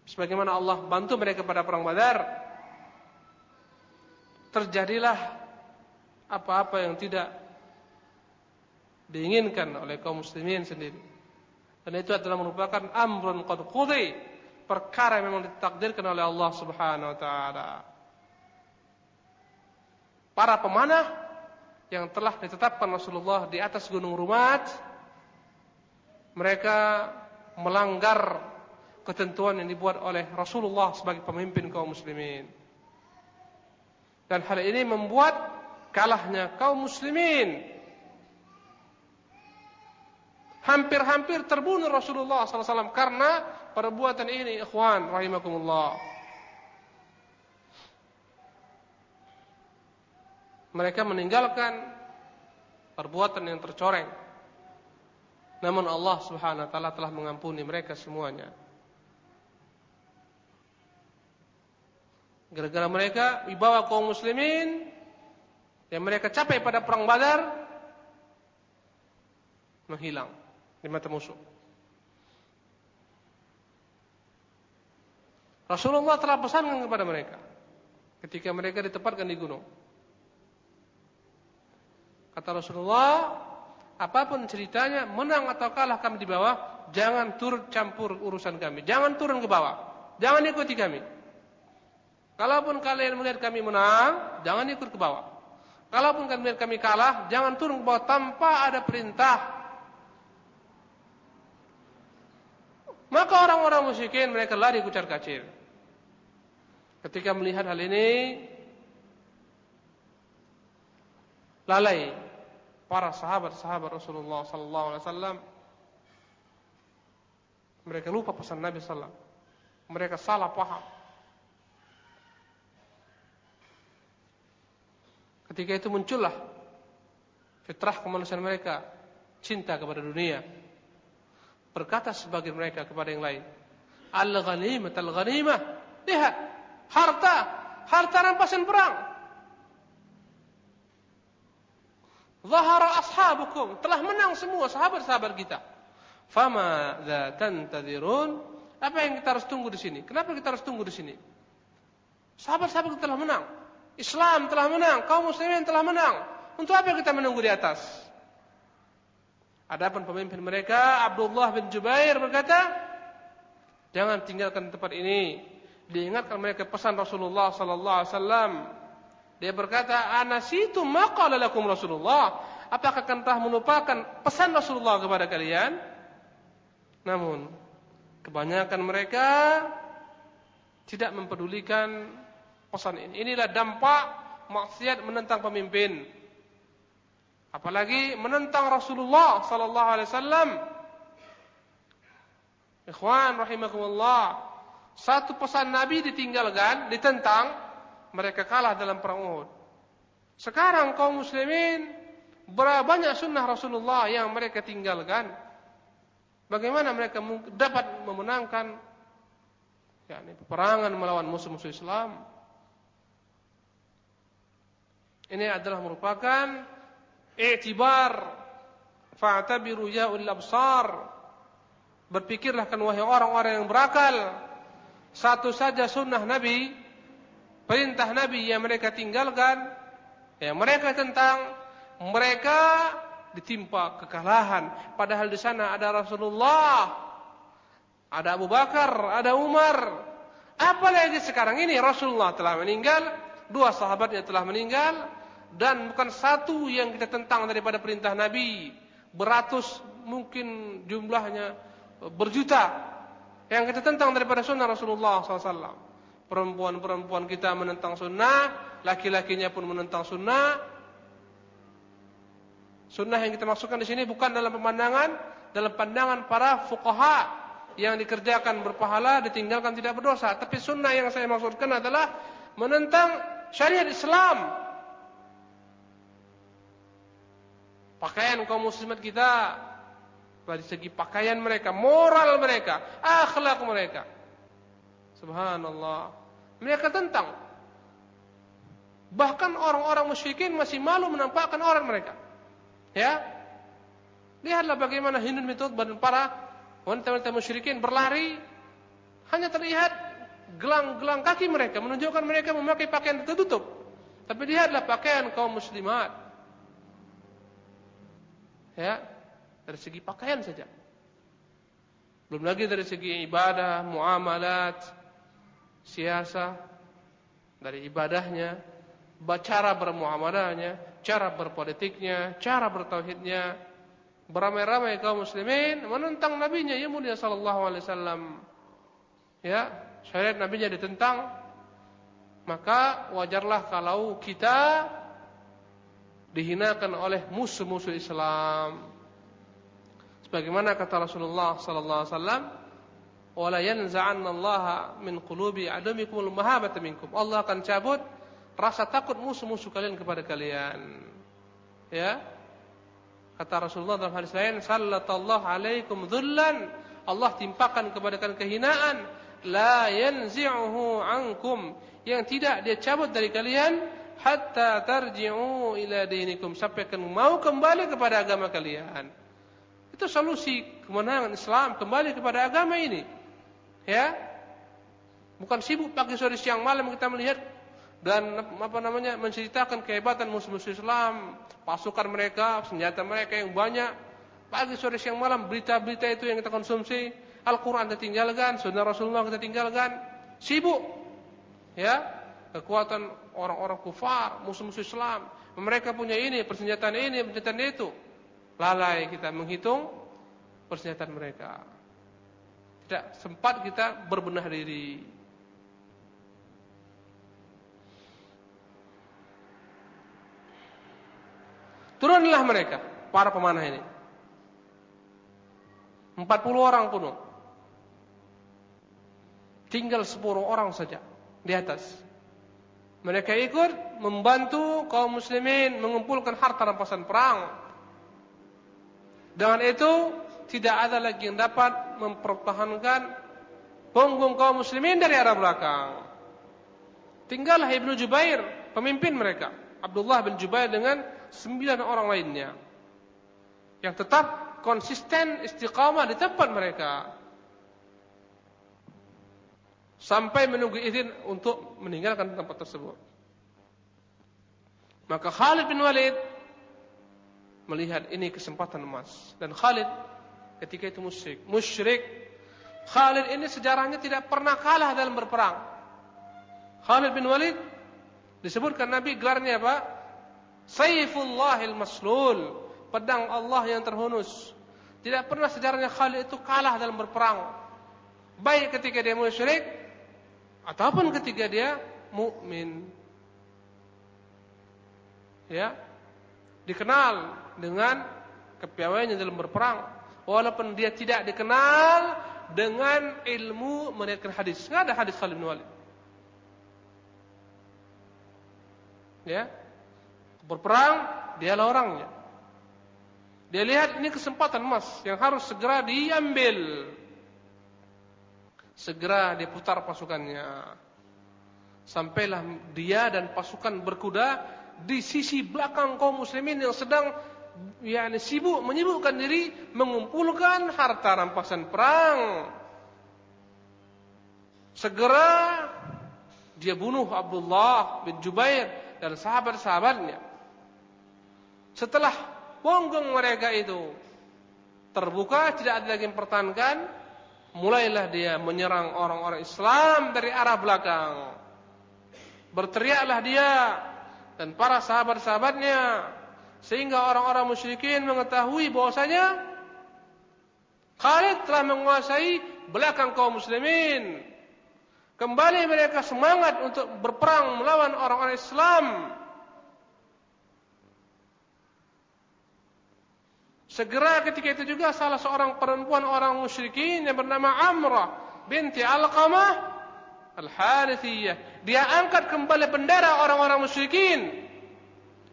sebagaimana Allah bantu mereka pada perang Badar terjadilah apa-apa yang tidak diinginkan oleh kaum muslimin sendiri. Dan itu adalah merupakan amrun qad qudi, perkara yang memang ditakdirkan oleh Allah Subhanahu wa taala. Para pemanah yang telah ditetapkan Rasulullah di atas gunung Rumat mereka melanggar ketentuan yang dibuat oleh Rasulullah sebagai pemimpin kaum muslimin. Dan hal ini membuat kalahnya kaum muslimin. Hampir-hampir terbunuh Rasulullah SAW karena perbuatan ini, ikhwan, rahimakumullah. Mereka meninggalkan perbuatan yang tercoreng. Namun Allah Subhanahu wa taala telah mengampuni mereka semuanya. Gara-gara mereka dibawa kaum muslimin yang mereka capai pada perang Badar menghilang di mata musuh. Rasulullah telah pesankan kepada mereka ketika mereka ditempatkan di gunung. Kata Rasulullah, apa pun ceritanya, menang atau kalah kami di bawah, jangan turut campur urusan kami. Jangan turun ke bawah. Jangan ikuti kami. Kalaupun kalian melihat kami menang, jangan ikut ke bawah. Kalaupun kami, kami kalah, jangan turun ke bawah tanpa ada perintah. Maka orang-orang musyrikin mereka lari kucar kacir. Ketika melihat hal ini, lalai para sahabat-sahabat Rasulullah sallallahu alaihi wasallam mereka lupa pesan Nabi sallallahu mereka salah paham Ketika itu muncullah fitrah kemanusiaan mereka, cinta kepada dunia. Berkata sebagian mereka kepada yang lain, Al-ghanimah, al-ghanimah. Lihat, harta, harta rampasan perang. Zahara ashabukum, telah menang semua sahabat-sahabat kita. Fama dza tantadirun? Apa yang kita harus tunggu di sini? Kenapa kita harus tunggu di sini? Sahabat-sahabat telah menang. Islam telah menang, kaum muslimin telah menang. Untuk apa kita menunggu di atas? Adapun pemimpin mereka Abdullah bin Jubair berkata, "Jangan tinggalkan tempat ini." Diingatkan mereka pesan Rasulullah sallallahu alaihi wasallam. Dia berkata, "Anasitu ma qala lakum Rasulullah?" Apakah kalian telah melupakan pesan Rasulullah kepada kalian? Namun, kebanyakan mereka tidak mempedulikan pesan ini. Inilah dampak maksiat menentang pemimpin. Apalagi menentang Rasulullah sallallahu alaihi wasallam. Ikhwan rahimakumullah. Satu pesan Nabi ditinggalkan, ditentang, mereka kalah dalam perang Uhud. Sekarang kaum muslimin berapa banyak sunnah Rasulullah yang mereka tinggalkan. Bagaimana mereka dapat memenangkan yakni peperangan melawan musuh-musuh Islam? Ini adalah merupakan i'tibar fa'tabiru ya ulil absar. Berpikirlah kan wahai orang-orang yang berakal. Satu saja sunnah Nabi, perintah Nabi yang mereka tinggalkan, yang mereka tentang mereka ditimpa kekalahan. Padahal di sana ada Rasulullah, ada Abu Bakar, ada Umar. Apalagi sekarang ini Rasulullah telah meninggal, dua sahabatnya telah meninggal, dan bukan satu yang kita tentang daripada perintah Nabi. Beratus mungkin jumlahnya berjuta yang kita tentang daripada sunnah Rasulullah SAW. Perempuan-perempuan kita menentang sunnah, laki-lakinya pun menentang sunnah. Sunnah yang kita maksudkan di sini bukan dalam pemandangan, dalam pandangan para fuqaha yang dikerjakan berpahala, ditinggalkan tidak berdosa. Tapi sunnah yang saya maksudkan adalah menentang syariat Islam. Pakaian kaum muslimat kita dari segi pakaian mereka, moral mereka, akhlak mereka. Subhanallah. Mereka tentang. Bahkan orang-orang musyrikin masih malu menampakkan orang mereka. Ya. Lihatlah bagaimana Hindun Mitut dan para wanita-wanita musyrikin berlari hanya terlihat gelang-gelang kaki mereka menunjukkan mereka memakai pakaian tertutup. Tapi lihatlah pakaian kaum muslimat. Ya, dari segi pakaian saja. Belum lagi dari segi ibadah, muamalat, siasa, dari ibadahnya, cara bermuamalahnya, cara berpolitiknya, cara bertauhidnya, beramai-ramai kaum muslimin menentang nabinya ya mulia sallallahu alaihi wasallam. Ya, syariat nabinya ditentang, maka wajarlah kalau kita dihinakan oleh musuh-musuh Islam. Sebagaimana kata Rasulullah sallallahu alaihi wasallam, "Wala yanza'anna Allah min qulubi adumikum al-mahabata minkum." Allah akan cabut rasa takut musuh-musuh kalian kepada kalian. Ya. Kata Rasulullah dalam hadis lain, "Sallallahu alaikum dhullan." Allah timpakan kepada kalian kehinaan, la yanzi'uhu ankum, yang tidak dia cabut dari kalian hatta tarji'u ila dinikum sampai kamu mau kembali kepada agama kalian. Itu solusi kemenangan Islam kembali kepada agama ini. Ya. Bukan sibuk pagi sore siang malam kita melihat dan apa namanya menceritakan kehebatan musuh-musuh Islam, pasukan mereka, senjata mereka yang banyak. Pagi sore siang malam berita-berita itu yang kita konsumsi, Al-Qur'an kita tinggalkan, sunnah Rasulullah kita tinggalkan. Sibuk. Ya, kekuatan orang-orang kufar, musuh-musuh Islam. Mereka punya ini, persenjataan ini, persenjataan itu. Lalai kita menghitung persenjataan mereka. Tidak sempat kita berbenah diri. Turunlah mereka, para pemanah ini. 40 orang penuh. Tinggal 10 orang saja di atas. Mereka ikut membantu kaum muslimin mengumpulkan harta rampasan perang. Dengan itu tidak ada lagi yang dapat mempertahankan punggung kaum muslimin dari arah belakang. Tinggallah Ibnu Jubair, pemimpin mereka. Abdullah bin Jubair dengan sembilan orang lainnya. Yang tetap konsisten istiqamah di tempat mereka. sampai menunggu izin untuk meninggalkan tempat tersebut. Maka Khalid bin Walid melihat ini kesempatan emas dan Khalid ketika itu musyrik. Musyrik Khalid ini sejarahnya tidak pernah kalah dalam berperang. Khalid bin Walid disebutkan Nabi gelarnya apa? Sayfullahil Maslul, pedang Allah yang terhunus. Tidak pernah sejarahnya Khalid itu kalah dalam berperang. Baik ketika dia musyrik ataupun ketika dia mukmin. Ya. Dikenal dengan kepiawaiannya dalam berperang walaupun dia tidak dikenal dengan ilmu meriwayatkan hadis. Enggak ada hadis Khalid bin Walid. Ya. Berperang dialah orangnya. Dia lihat ini kesempatan emas yang harus segera diambil segera diputar pasukannya. Sampailah dia dan pasukan berkuda di sisi belakang kaum muslimin yang sedang yakni sibuk menyibukkan diri mengumpulkan harta rampasan perang. Segera dia bunuh Abdullah bin Jubair dan sahabat-sahabatnya. Setelah punggung mereka itu terbuka tidak ada lagi yang pertahankan mulailah dia menyerang orang-orang Islam dari arah belakang. Berteriaklah dia, dan para sahabat-sahabatnya sehingga orang-orang musyrikin mengetahui bahwasanya Khalid telah menguasai belakang kaum muslimin. Kembali mereka semangat untuk berperang melawan orang-orang Islam. Segera ketika itu juga salah seorang perempuan orang musyrikin yang bernama Amrah binti Al-Qamah Al-Harithiyah. Dia angkat kembali bendera orang-orang musyrikin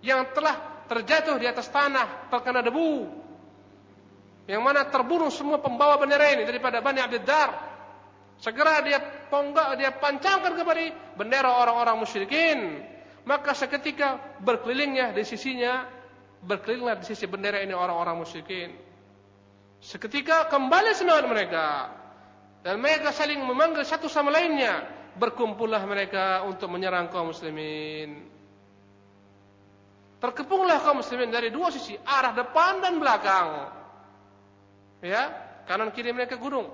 yang telah terjatuh di atas tanah terkena debu yang mana terbunuh semua pembawa bendera ini daripada Bani Abdiddar. Segera dia ponggak, dia pancangkan kembali bendera orang-orang musyrikin. Maka seketika berkelilingnya di sisinya, berkelilinglah di sisi bendera ini orang-orang musyrikin. Seketika kembali semangat mereka. Dan mereka saling memanggil satu sama lainnya. Berkumpullah mereka untuk menyerang kaum muslimin. Terkepunglah kaum muslimin dari dua sisi, arah depan dan belakang. Ya, kanan kiri mereka gunung.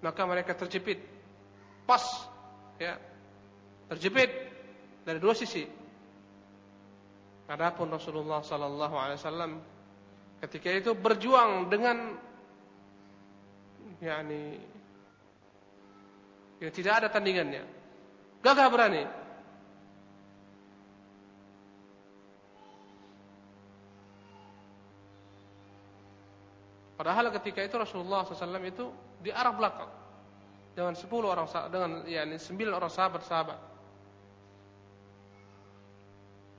Maka mereka terjepit. Pas, ya. Terjepit dari dua sisi. Adapun Rasulullah sallallahu alaihi wasallam ketika itu berjuang dengan yakni yang tidak ada tandingannya. Gagah berani. Padahal ketika itu Rasulullah SAW itu di arah belakang. Dengan 10 orang dengan yakni 9 orang sahabat-sahabat.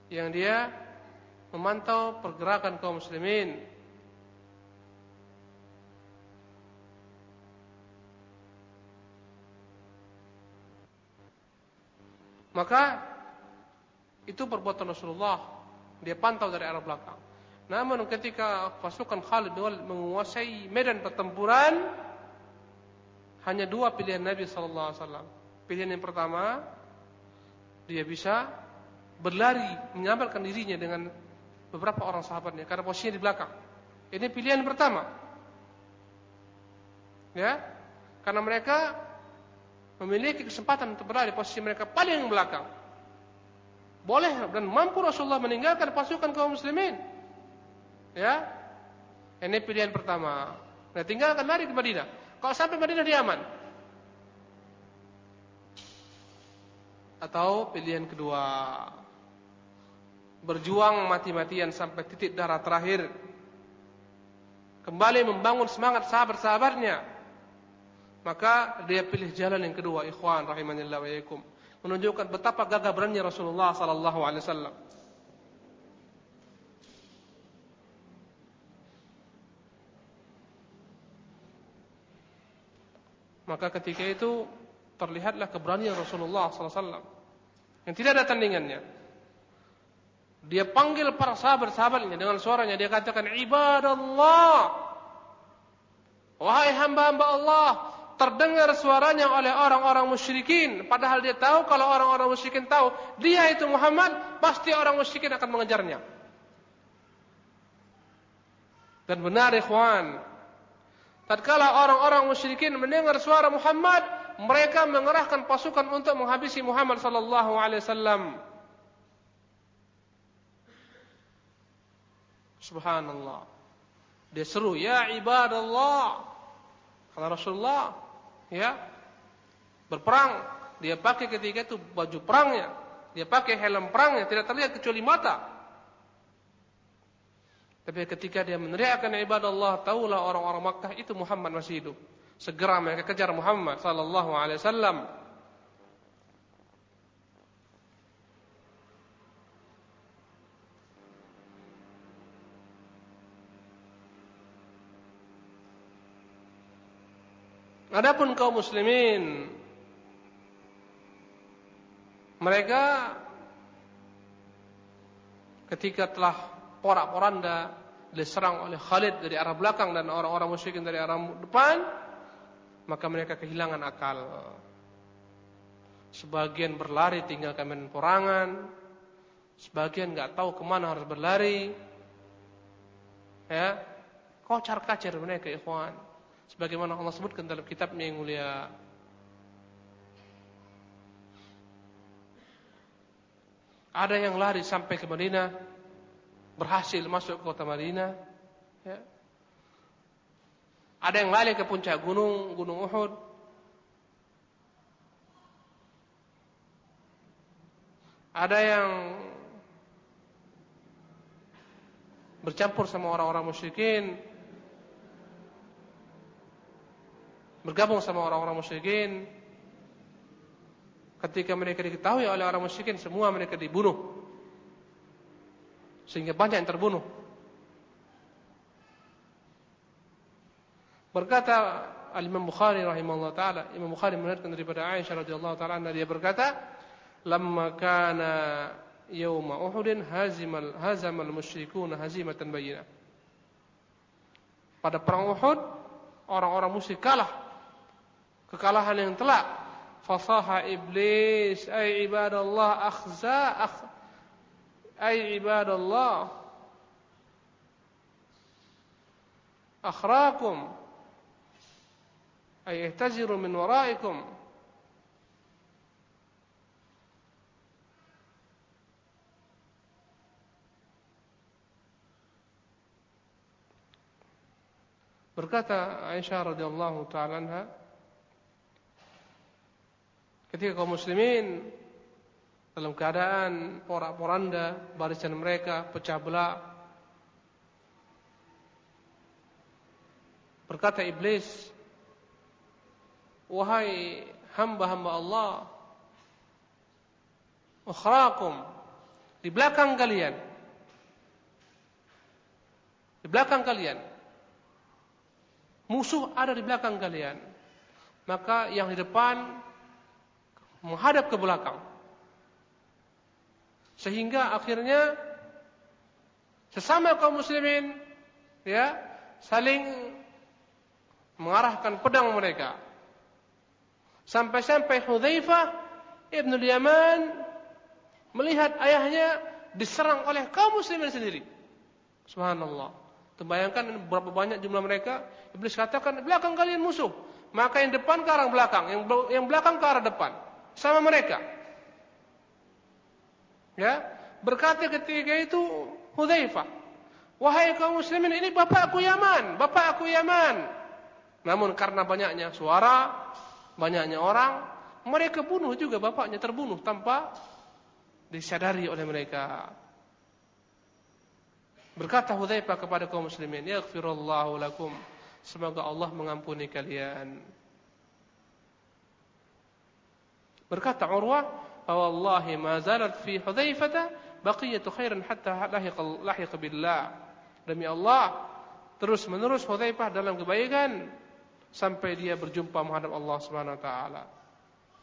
Yang dia memantau pergerakan kaum muslimin. Maka itu perbuatan Rasulullah. Dia pantau dari arah belakang namun ketika pasukan Khalid menguasai medan pertempuran, hanya dua pilihan Nabi Sallallahu Alaihi Wasallam. Pilihan yang pertama, dia bisa berlari, menyambarkan dirinya dengan beberapa orang sahabatnya karena posisinya di belakang. Ini pilihan pertama. Ya, karena mereka memiliki kesempatan untuk berlari posisi mereka paling belakang. Boleh dan mampu Rasulullah meninggalkan pasukan kaum muslimin Ya. Ini pilihan pertama. Nah, tinggalkan lari ke Madinah. Kalau sampai Madinah dia aman. Atau pilihan kedua. Berjuang mati-matian sampai titik darah terakhir. Kembali membangun semangat sahabat-sahabatnya. Maka dia pilih jalan yang kedua, ikhwan rahimanillah wa. Menunjukkan betapa gagah berani Rasulullah sallallahu alaihi wasallam. Maka ketika itu terlihatlah keberanian Rasulullah SAW yang tidak ada tandingannya. Dia panggil para sahabat-sahabatnya dengan suaranya. Dia katakan, Ibadallah. Wahai hamba-hamba Allah. Terdengar suaranya oleh orang-orang musyrikin. Padahal dia tahu kalau orang-orang musyrikin tahu. Dia itu Muhammad. Pasti orang musyrikin akan mengejarnya. Dan benar ikhwan. Tatkala orang-orang musyrikin mendengar suara Muhammad, mereka mengerahkan pasukan untuk menghabisi Muhammad sallallahu alaihi wasallam. Subhanallah. Dia seru, "Ya ibadallah." Kata Rasulullah, ya. Berperang, dia pakai ketika itu baju perangnya, dia pakai helm perangnya, tidak terlihat kecuali mata. Tapi ketika dia meneriakkan ibadah Allah, tahulah orang-orang Makkah itu Muhammad masih hidup. Segera mereka kejar Muhammad sallallahu alaihi wasallam. Adapun kaum muslimin mereka ketika telah porak-poranda diserang oleh Khalid dari arah belakang dan orang-orang musyrikin dari arah depan, maka mereka kehilangan akal. Sebagian berlari tinggalkan medan perangan, sebagian nggak tahu ke mana harus berlari. Ya, kocar kacir mereka ikhwan. Sebagaimana Allah sebutkan dalam kitabnya yang mulia. Ada yang lari sampai ke Madinah, berhasil masuk ke kota Madinah. Ya. Ada yang lari ke puncak gunung, gunung Uhud. Ada yang bercampur sama orang-orang musyrikin, bergabung sama orang-orang musyrikin. Ketika mereka diketahui oleh orang musyrikin, semua mereka dibunuh. Sehingga banyak yang terbunuh. Berkata Al-Imam Bukhari rahimahullah taala, Imam Bukhari meriwayatkan daripada Aisyah radhiyallahu taala anha dia berkata, "Lamma kana yauma Uhudin hazimal hazamal musyrikuna hazimatan bayyinah." Pada perang Uhud, orang-orang musyrik kalah. Kekalahan yang telak. Fasaha iblis, ay ibadallah akhza akh ay ibadallah akhrakum ay ihtaziru min waraikum Berkata Aisyah radhiyallahu taala anha ketika kaum muslimin dalam keadaan porak-poranda barisan mereka pecah belah berkata iblis wahai hamba-hamba Allah ukhrakum di belakang kalian di belakang kalian Musuh ada di belakang kalian. Maka yang di depan menghadap ke belakang. Sehingga akhirnya sesama kaum muslimin ya saling mengarahkan pedang mereka. Sampai-sampai Hudzaifah Ibn Yaman melihat ayahnya diserang oleh kaum muslimin sendiri. Subhanallah. Terbayangkan berapa banyak jumlah mereka. Iblis katakan, belakang kalian musuh. Maka yang depan ke arah belakang. Yang, yang belakang ke arah depan. Sama mereka. Ya, Berkata ketika itu Hudzaifah, "Wahai kaum muslimin, ini bapakku Yaman, bapakku Yaman." Namun karena banyaknya suara, banyaknya orang, mereka bunuh juga bapaknya terbunuh tanpa disadari oleh mereka. Berkata Hudzaifah kepada kaum muslimin, "Yaghfirullahu lakum." Semoga Allah mengampuni kalian. Berkata Urwah, "Wallahi ma zalat fi Hudzaifah baqiyatu khairan hatta lahiq lahiq billah." Demi Allah, terus menerus Hudzaifah dalam kebaikan sampai dia berjumpa menghadap Allah Subhanahu wa taala.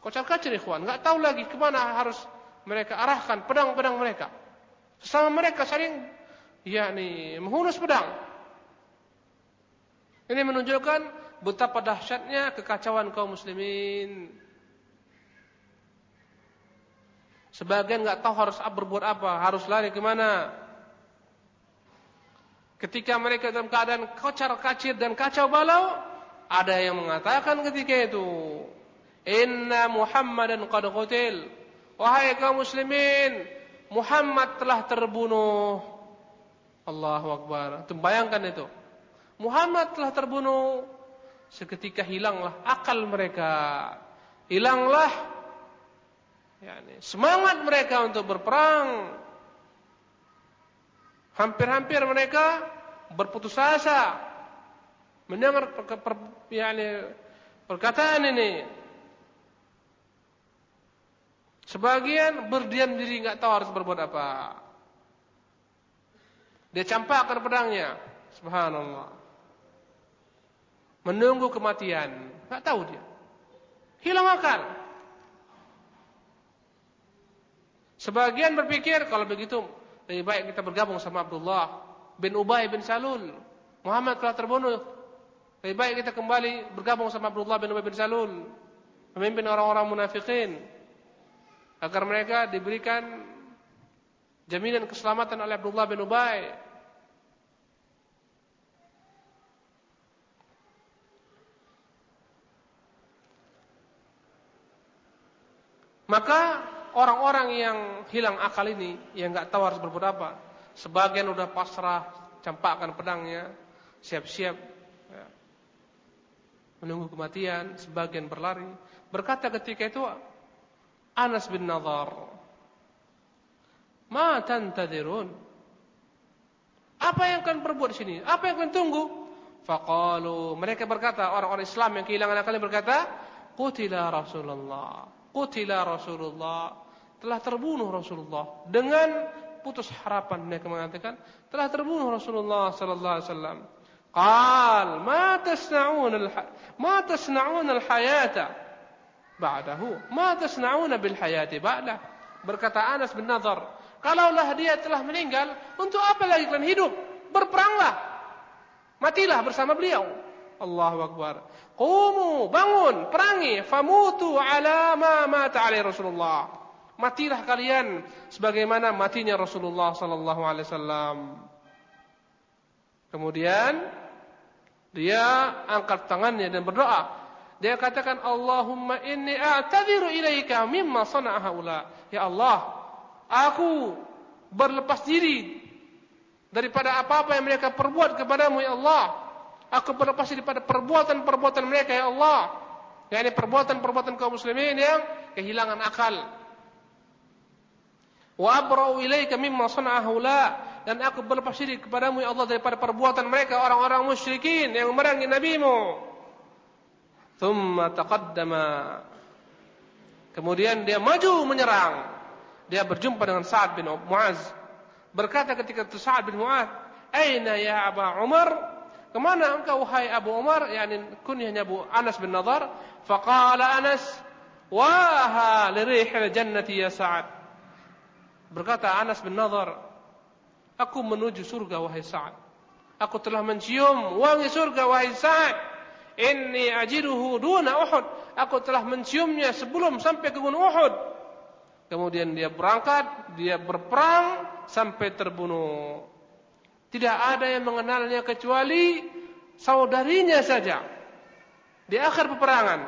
Kocar-kacir ikhwan, enggak tahu lagi ke mana harus mereka arahkan pedang-pedang mereka. Sesama mereka saling yakni menghunus pedang. Ini menunjukkan betapa dahsyatnya kekacauan kaum muslimin. Sebagian nggak tahu harus berbuat apa, harus lari ke mana. Ketika mereka dalam keadaan kocar kacir dan kacau balau, ada yang mengatakan ketika itu, Inna Muhammadan qad qutil. Wahai kaum muslimin, Muhammad telah terbunuh. Allahu Akbar. Itu bayangkan itu. Muhammad telah terbunuh. Seketika hilanglah akal mereka. Hilanglah yani, semangat mereka untuk berperang. Hampir-hampir mereka berputus asa mendengar per, per, yani, perkataan ini. Sebagian berdiam diri nggak tahu harus berbuat apa. Dia campakkan pedangnya. Subhanallah. Menunggu kematian. Tak tahu dia. Hilang akal. Sebagian berpikir kalau begitu lebih baik kita bergabung sama Abdullah bin Ubay bin Salul. Muhammad telah terbunuh. Lebih baik kita kembali bergabung sama Abdullah bin Ubay bin Salul. Memimpin orang-orang munafikin. Agar mereka diberikan jaminan keselamatan oleh Abdullah bin Ubay. Maka orang-orang yang hilang akal ini, yang nggak tahu harus berbuat apa, sebagian udah pasrah, campakkan pedangnya, siap-siap ya, menunggu kematian, sebagian berlari. Berkata ketika itu Anas bin Nadar, "Ma tantadirun?" Apa yang kalian perbuat di sini? Apa yang kalian tunggu? Faqalu, mereka berkata, orang-orang Islam yang kehilangan akalnya berkata, "Qutila Rasulullah." Qutila Rasulullah. Telah terbunuh Rasulullah dengan putus harapan. Mereka mengatakan telah terbunuh Rasulullah sallallahu alaihi wasallam. Qal ma tasna'un al ma tasna'un al hayata ba'dahu? Ma tasna'un bil hayati ba'da? Berkata Anas bin Nadhr kalaulah dia telah meninggal untuk apa lagi kalian hidup? Berperanglah. Matilah bersama beliau. Allahu akbar. Qumu bangun perangi. Famutu ala ma mata alaihi Rasulullah matilah kalian sebagaimana matinya Rasulullah sallallahu alaihi wasallam. Kemudian dia angkat tangannya dan berdoa. Dia katakan Allahumma inni a'tadiru ilaika mimma sana'a haula. Ya Allah, aku berlepas diri daripada apa-apa yang mereka perbuat kepadamu ya Allah. Aku berlepas diri daripada perbuatan-perbuatan mereka ya Allah. yakni perbuatan-perbuatan kaum muslimin yang kehilangan akal Wa abra'u ilaika mimma sana'a haula dan aku berlepas diri kepadamu ya Allah daripada perbuatan mereka orang-orang musyrikin yang memerangi nabimu. Thumma taqaddama. Kemudian dia maju menyerang. Dia berjumpa dengan Sa'ad bin Mu'az. Berkata ketika itu Sa'ad bin Mu'az, "Aina ya Aba Umar?" Ke mana engkau wahai Abu Umar? Yani kunyahnya Abu Anas bin Nadar. Faqala Anas, "Waha li rihil jannati ya Sa'ad." Berkata Anas bin Nadar, Aku menuju surga wahai Sa'ad. Aku telah mencium wangi surga wahai Sa'ad. Inni ajiduhu duna Uhud. Aku telah menciumnya sebelum sampai ke gunung Uhud. Kemudian dia berangkat, dia berperang sampai terbunuh. Tidak ada yang mengenalnya kecuali saudarinya saja. Di akhir peperangan.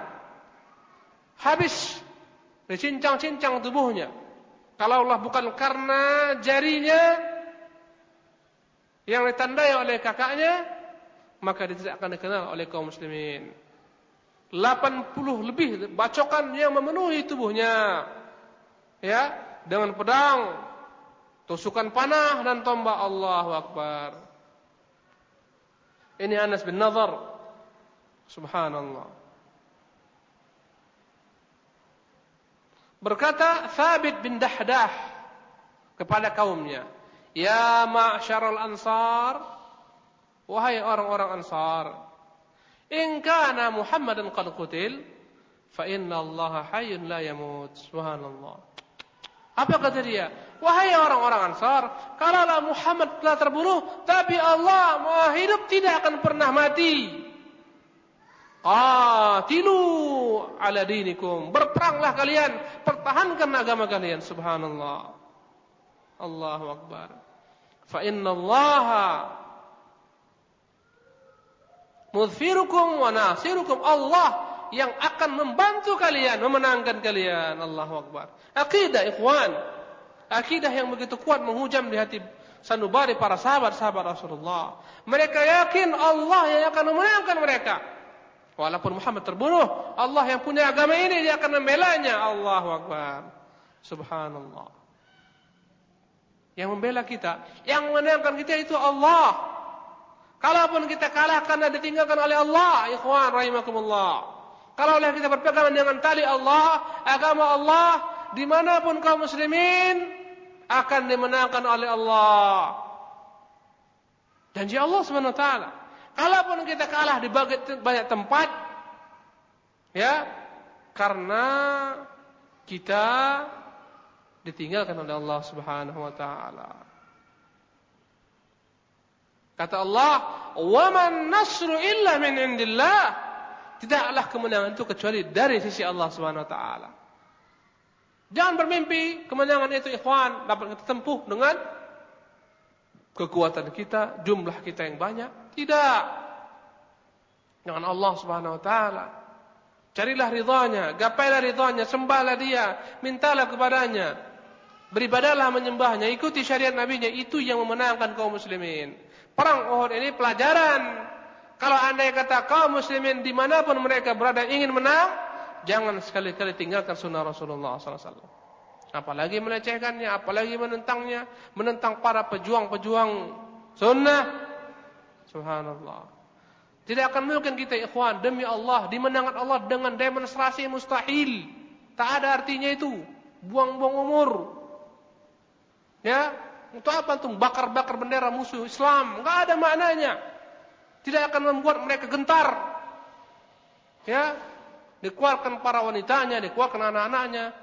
Habis dicincang-cincang tubuhnya. Kalaulah bukan karena jarinya yang ditandai oleh kakaknya, maka dia tidak akan dikenal oleh kaum muslimin. 80 lebih bacokan yang memenuhi tubuhnya. Ya, dengan pedang, tusukan panah dan tombak Allahu Akbar. Ini Anas bin Nadhr. Subhanallah. Berkata Thabit bin Dahdah kepada kaumnya, "Ya ma'syaral ansar, wahai orang-orang Ansar, in kana Muhammadan qad qutil, fa inna Allah hayyun la yamut." Subhanallah. Apa kata dia? Wahai orang-orang Ansar, kalaulah Muhammad telah terbunuh, tapi Allah Maha hidup tidak akan pernah mati. Qatilu ala dinikum. Berperanglah kalian, pertahankan agama kalian. Subhanallah. Allahu akbar. Fa inna Allah mudfirukum wa nasirukum. Allah yang akan membantu kalian, memenangkan kalian. Allahu akbar. Akidah ikhwan. Akidah yang begitu kuat menghujam di hati sanubari para sahabat-sahabat Rasulullah. Mereka yakin Allah yang akan memenangkan mereka. Walaupun Muhammad terbunuh, Allah yang punya agama ini dia akan membelanya. Allahu Akbar. Subhanallah. Yang membela kita, yang menangkan kita itu Allah. Kalaupun kita kalah karena ditinggalkan oleh Allah, ikhwan rahimakumullah. Kalaulah kita berpegang dengan tali Allah, agama Allah, di mana pun kaum muslimin akan dimenangkan oleh Allah. Janji Allah Subhanahu wa taala. Kalaupun kita kalah di banyak tempat, ya, karena kita ditinggalkan oleh Allah Subhanahu wa taala. Kata Allah, "Wa man nasru illa min indillah." Tidaklah kemenangan itu kecuali dari sisi Allah Subhanahu wa taala. Jangan bermimpi kemenangan itu ikhwan dapat kita tempuh dengan kekuatan kita, jumlah kita yang banyak. Tidak. Dengan Allah Subhanahu wa taala. Carilah ridhanya, gapailah ridhanya, sembahlah dia, mintalah kepadanya. Beribadalah menyembahnya, ikuti syariat nabinya, itu yang memenangkan kaum muslimin. Perang Uhud ini pelajaran. Kalau anda kata kaum muslimin di mana pun mereka berada ingin menang, jangan sekali-kali tinggalkan sunnah Rasulullah SAW. Apalagi melecehkannya, apalagi menentangnya, menentang para pejuang-pejuang sunnah. Subhanallah. Tidak akan mungkin kita ikhwan demi Allah dimenangkan Allah dengan demonstrasi mustahil. Tak ada artinya itu. Buang-buang umur. Ya, untuk apa tuh bakar-bakar bendera musuh Islam? Enggak ada maknanya. Tidak akan membuat mereka gentar. Ya, dikeluarkan para wanitanya, dikeluarkan anak-anaknya.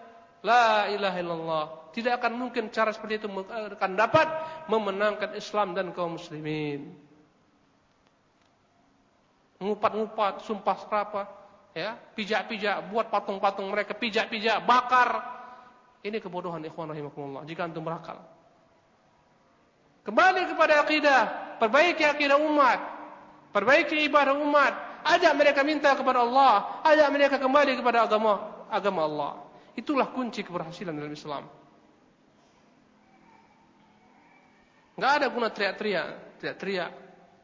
La ilaha illallah. Tidak akan mungkin cara seperti itu akan dapat memenangkan Islam dan kaum muslimin ngupat-ngupat, sumpah serapa, ya, pijak-pijak, buat patung-patung mereka, pijak-pijak, bakar. Ini kebodohan ikhwan rahimakumullah jika antum berakal. Kembali kepada akidah, perbaiki akidah umat, perbaiki ibadah umat, ajak mereka minta kepada Allah, ajak mereka kembali kepada agama agama Allah. Itulah kunci keberhasilan dalam Islam. Enggak ada guna teriak-teriak, teriak-teriak,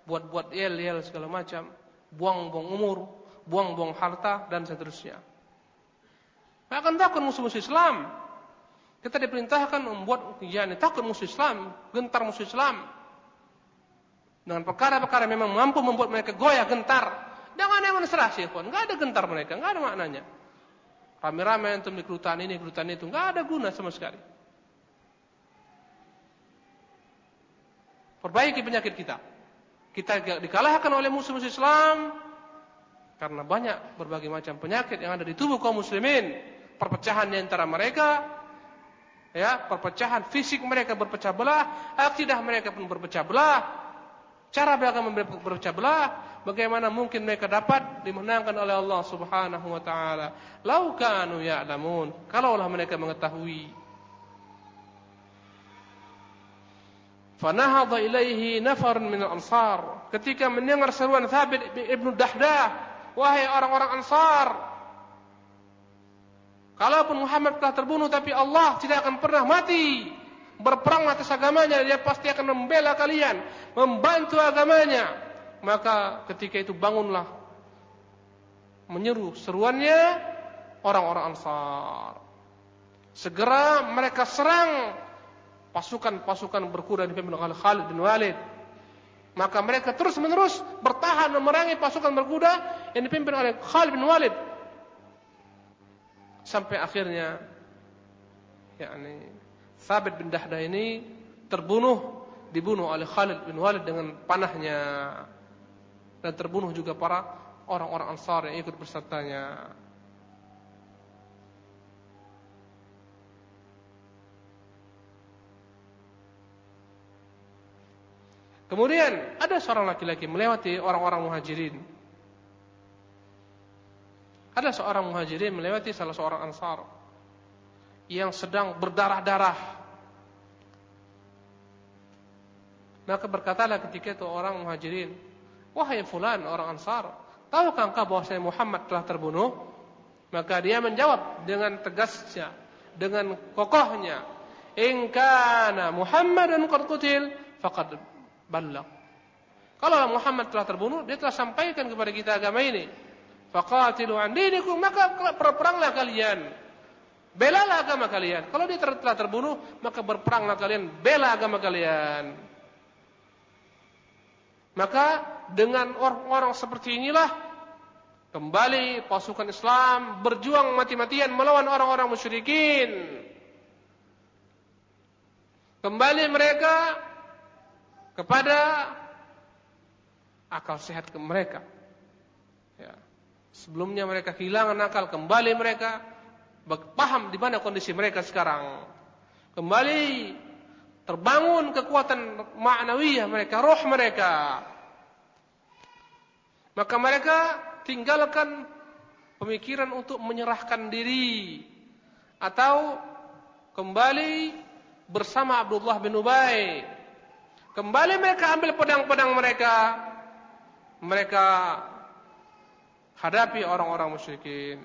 buat-buat yel-yel segala macam buang-buang umur, buang-buang harta dan seterusnya. Akan takut musuh-musuh Islam. Kita diperintahkan membuat yakni takut musuh Islam, gentar musuh Islam. Dengan perkara-perkara memang mampu membuat mereka goyah gentar. Jangan demonstrasi pun, enggak ada gentar mereka, enggak ada maknanya. Rame-rame untuk di kerutan ini, kerutan itu, enggak ada guna sama sekali. Perbaiki penyakit kita. Kita dikalahkan oleh musuh-musuh Islam karena banyak berbagai macam penyakit yang ada di tubuh kaum muslimin, perpecahan di antara mereka, ya, perpecahan fisik mereka berpecah belah, akidah mereka pun berpecah belah, cara mereka berpecah belah, bagaimana mungkin mereka dapat dimenangkan oleh Allah Subhanahu wa taala? Lau kanu ya'lamun, kalaulah mereka mengetahui Fanahadha ilaihi nafarun min al-ansar. Ketika mendengar seruan Thabit ibnu Dahdah, wahai orang-orang Ansar, kalaupun Muhammad telah terbunuh tapi Allah tidak akan pernah mati. Berperang atas agamanya, dia pasti akan membela kalian, membantu agamanya. Maka ketika itu bangunlah menyeru seruannya orang-orang Ansar. Segera mereka serang pasukan-pasukan berkuda dipimpin oleh Khalid bin Walid. Maka mereka terus-menerus bertahan memerangi pasukan berkuda yang dipimpin oleh Khalid bin Walid. Sampai akhirnya yakni Thabit bin Dahdah ini terbunuh dibunuh oleh Khalid bin Walid dengan panahnya dan terbunuh juga para orang-orang Ansar yang ikut bersertanya. Kemudian ada seorang laki-laki melewati orang-orang muhajirin. Ada seorang muhajirin melewati salah seorang ansar yang sedang berdarah-darah. Maka berkatalah ketika itu orang muhajirin, wahai fulan orang ansar, tahukah engkau bahwa saya Muhammad telah terbunuh? Maka dia menjawab dengan tegasnya, dengan kokohnya, "In kana Muhammadan qad qutil faqad balagh. Kalau Muhammad telah terbunuh, dia telah sampaikan kepada kita agama ini. Faqatilu dinikum, maka berperanglah kalian. Belalah agama kalian. Kalau dia telah terbunuh, maka berperanglah kalian, bela agama kalian. Maka dengan orang-orang seperti inilah kembali pasukan Islam berjuang mati-matian melawan orang-orang musyrikin. Kembali mereka kepada akal sehat ke mereka. Ya. Sebelumnya mereka kehilangan akal, kembali mereka paham di mana kondisi mereka sekarang. Kembali terbangun kekuatan ma'nawiyah mereka, roh mereka. Maka mereka tinggalkan pemikiran untuk menyerahkan diri atau kembali bersama Abdullah bin Ubay Kembali mereka ambil pedang-pedang mereka. Mereka hadapi orang-orang musyrikin.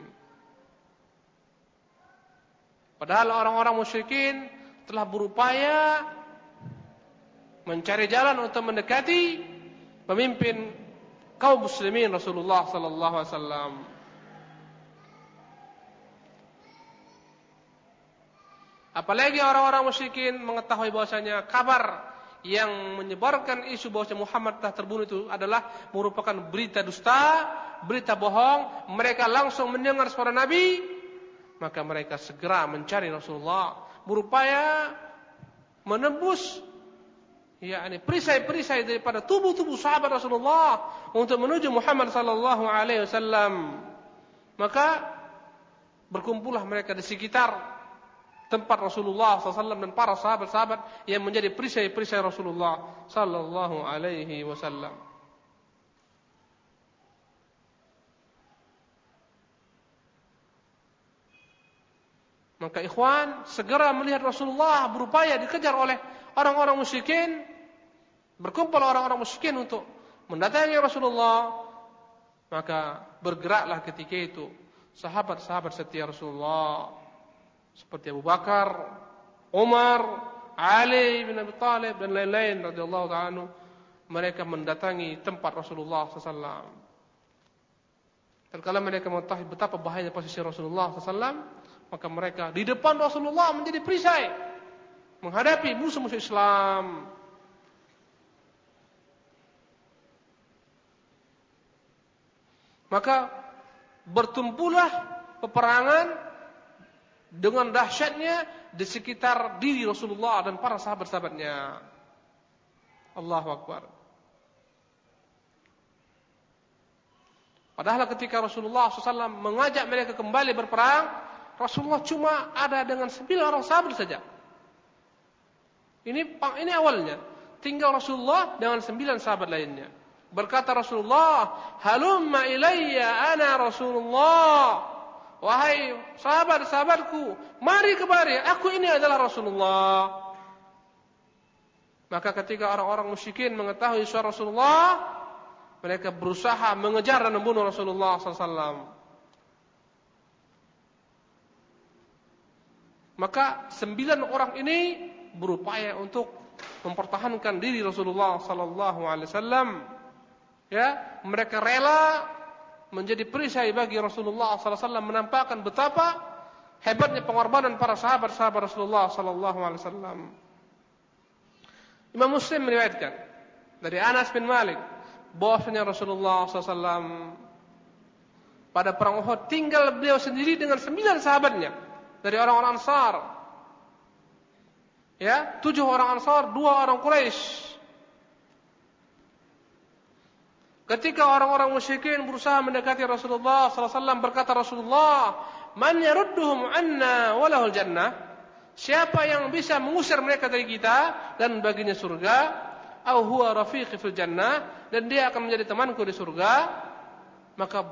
Padahal orang-orang musyrikin telah berupaya mencari jalan untuk mendekati pemimpin kaum muslimin Rasulullah sallallahu alaihi wasallam. Apalagi orang-orang musyrikin mengetahui bahwasanya kabar yang menyebarkan isu bahwa Muhammad telah terbunuh itu adalah merupakan berita dusta, berita bohong. Mereka langsung mendengar suara Nabi, maka mereka segera mencari Rasulullah, berupaya menembus ya ini perisai-perisai daripada tubuh-tubuh sahabat Rasulullah untuk menuju Muhammad sallallahu alaihi wasallam. Maka berkumpullah mereka di sekitar tempat Rasulullah SAW dan para sahabat-sahabat yang menjadi perisai-perisai Rasulullah Sallallahu Alaihi Wasallam. Maka ikhwan segera melihat Rasulullah berupaya dikejar oleh orang-orang musyrikin. Berkumpul orang-orang musyrikin untuk mendatangi Rasulullah. Maka bergeraklah ketika itu sahabat-sahabat setia Rasulullah seperti Abu Bakar, Umar, Ali bin Abi Thalib dan lain-lain radhiyallahu taala mereka mendatangi tempat Rasulullah SAW. Dan kalau mereka mengetahui betapa bahayanya posisi Rasulullah SAW, maka mereka di depan Rasulullah menjadi perisai menghadapi musuh-musuh Islam. Maka bertumpulah peperangan dengan dahsyatnya di sekitar diri Rasulullah dan para sahabat-sahabatnya. Allahu Akbar. Padahal ketika Rasulullah SAW mengajak mereka kembali berperang, Rasulullah cuma ada dengan sembilan orang sahabat saja. Ini ini awalnya. Tinggal Rasulullah dengan sembilan sahabat lainnya. Berkata Rasulullah, Halumma ilayya ana Rasulullah. Wahai sahabat-sahabatku, mari kemari, aku ini adalah Rasulullah. Maka ketika orang-orang musyrikin mengetahui suara Rasulullah, mereka berusaha mengejar dan membunuh Rasulullah SAW. Maka sembilan orang ini berupaya untuk mempertahankan diri Rasulullah Sallallahu Alaihi Wasallam. Ya, mereka rela menjadi perisai bagi Rasulullah SAW menampakkan betapa hebatnya pengorbanan para sahabat-sahabat Rasulullah SAW. Imam Muslim meriwayatkan dari Anas bin Malik bahwasanya Rasulullah SAW pada perang Uhud tinggal beliau sendiri dengan sembilan sahabatnya dari orang-orang Ansar. Ya, tujuh orang Ansar, dua orang Quraisy. Ketika orang-orang musyrikin berusaha mendekati Rasulullah SAW berkata Rasulullah, "Man yarudduhum anna walahul jannah?" Siapa yang bisa mengusir mereka dari kita dan baginya surga? Au huwa rafiqi fil jannah dan dia akan menjadi temanku di surga? Maka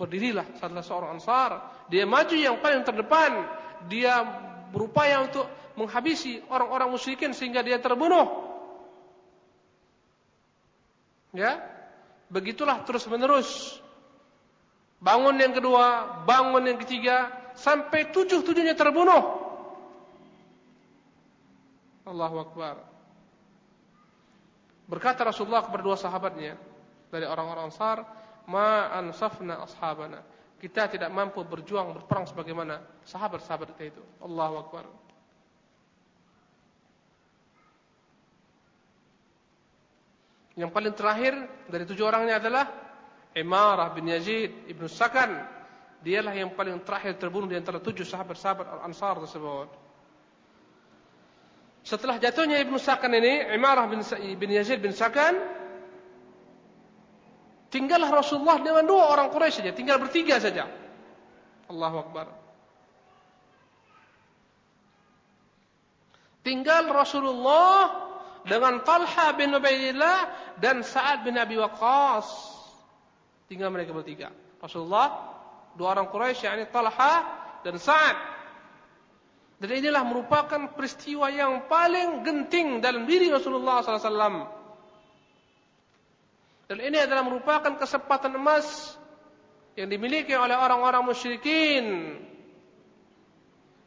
berdirilah salah seorang ansar. Dia maju yang paling terdepan. Dia berupaya untuk menghabisi orang-orang musyrikin sehingga dia terbunuh. Ya. Begitulah terus menerus. Bangun yang kedua, bangun yang ketiga, sampai tujuh-tujuhnya terbunuh. Allahu Akbar. Berkata Rasulullah kepada dua sahabatnya dari orang-orang Ansar, "Ma ansafna ashabana." Kita tidak mampu berjuang berperang sebagaimana sahabat-sahabat kita itu. Allahu Akbar. Yang paling terakhir dari tujuh orangnya adalah Imarah bin Yazid ibnu Sakan. Dialah yang paling terakhir terbunuh di antara tujuh sahabat-sahabat Al-Ansar tersebut. Setelah jatuhnya ibnu Sakan ini, Imarah bin, bin Yazid bin Sakan, tinggallah Rasulullah dengan dua orang Quraisy saja, tinggal bertiga saja. Allahu Akbar. Tinggal Rasulullah dengan Talha bin Ubaidillah dan Sa'ad bin Abi Waqqas. Tinggal mereka bertiga. Rasulullah, dua orang Quraisy yakni Talha dan Sa'ad. Dan inilah merupakan peristiwa yang paling genting dalam diri Rasulullah SAW. Dan ini adalah merupakan kesempatan emas yang dimiliki oleh orang-orang musyrikin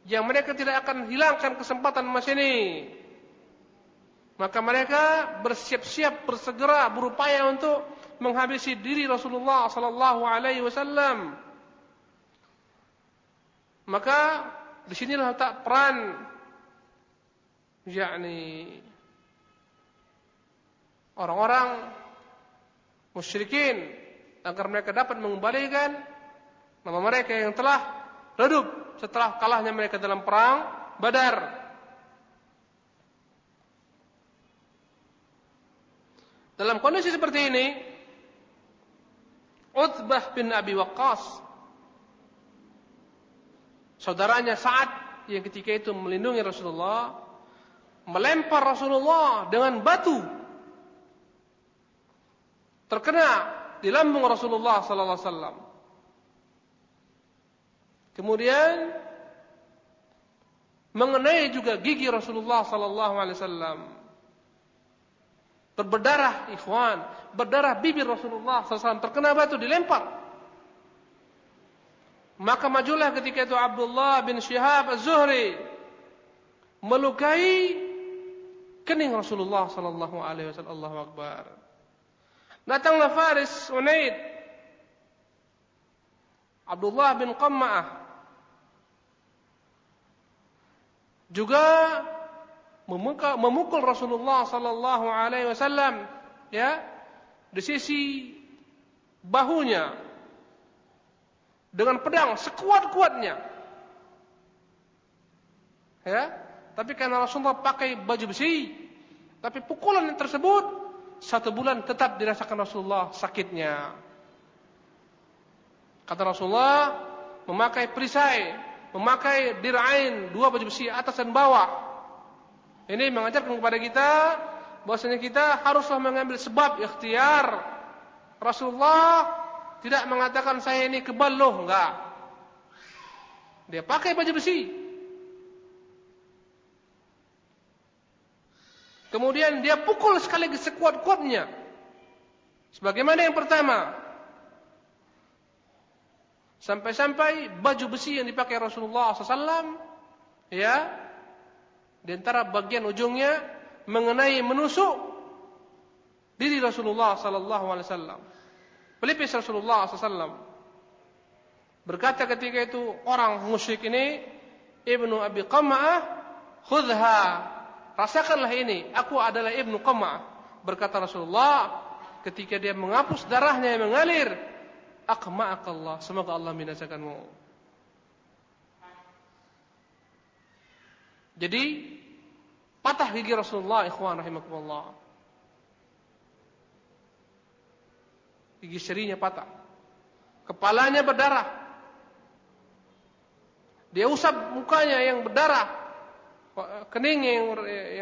yang mereka tidak akan hilangkan kesempatan emas ini maka mereka bersiap-siap bersegera berupaya untuk menghabisi diri Rasulullah sallallahu alaihi wasallam maka di sinilah tak peran yakni orang-orang musyrikin agar mereka dapat mengembalikan nama mereka yang telah redup setelah kalahnya mereka dalam perang Badar. Dalam kondisi seperti ini, Utbah bin Abi Waqqas saudaranya saat yang ketika itu melindungi Rasulullah melempar Rasulullah dengan batu terkena di lambung Rasulullah sallallahu alaihi wasallam. Kemudian mengenai juga gigi Rasulullah sallallahu alaihi wasallam. Berdarah ikhwan, berdarah bibir Rasulullah SAW terkena batu dilempar. Maka majulah ketika itu Abdullah bin Syihab Az-Zuhri melukai kening Rasulullah sallallahu alaihi wasallam. Allahu akbar. Datanglah Faris Unaid Abdullah bin Qamma'ah juga memukul, memukul Rasulullah sallallahu alaihi wasallam ya di sisi bahunya dengan pedang sekuat-kuatnya ya tapi karena Rasulullah pakai baju besi tapi pukulan tersebut satu bulan tetap dirasakan Rasulullah sakitnya. Kata Rasulullah, memakai perisai, memakai dirain, dua baju besi atas dan bawah. Ini mengajarkan kepada kita bahwasanya kita haruslah mengambil sebab ikhtiar. Rasulullah tidak mengatakan saya ini kebal loh, enggak. Dia pakai baju besi, Kemudian dia pukul sekaligus sekuat-kuatnya. Sebagaimana yang pertama. Sampai-sampai baju besi yang dipakai Rasulullah SAW. Ya. Di antara bagian ujungnya. Mengenai menusuk. Diri Rasulullah SAW. Pelipis Rasulullah SAW. Berkata ketika itu orang musyrik ini. Ibnu Abi Qama'ah. Khudha rasakanlah ini, aku adalah Ibnu Qam'ah. Berkata Rasulullah ketika dia menghapus darahnya yang mengalir, Aqma'akallah, semoga Allah binasakanmu. Jadi patah gigi Rasulullah ikhwan rahimakumullah. Gigi serinya patah. Kepalanya berdarah. Dia usap mukanya yang berdarah kening yang,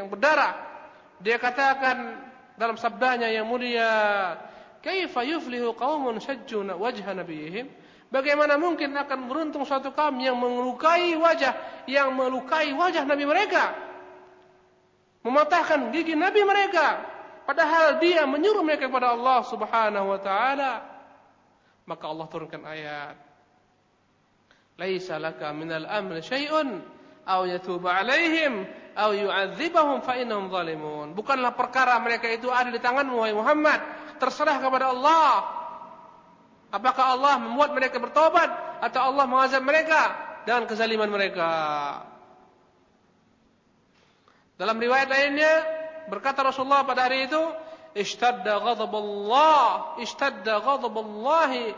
yang berdarah. Dia katakan dalam sabdanya yang mulia, "Kaifa yuflihu qaumun shajju wajha nabiyihim?" Bagaimana mungkin akan beruntung suatu kaum yang melukai wajah yang melukai wajah nabi mereka? Mematahkan gigi nabi mereka padahal dia menyuruh mereka kepada Allah Subhanahu wa taala. Maka Allah turunkan ayat. Laisa laka minal amri syai'un au yatuba alaihim au yu'adzibahum fa innahum zalimun. Bukanlah perkara mereka itu ada di tanganmu wahai Muhammad, terserah kepada Allah. Apakah Allah membuat mereka bertobat atau Allah mengazab mereka dengan kezaliman mereka? Dalam riwayat lainnya berkata Rasulullah pada hari itu, "Ishtadda ghadabullah, ishtadda ghadabullahi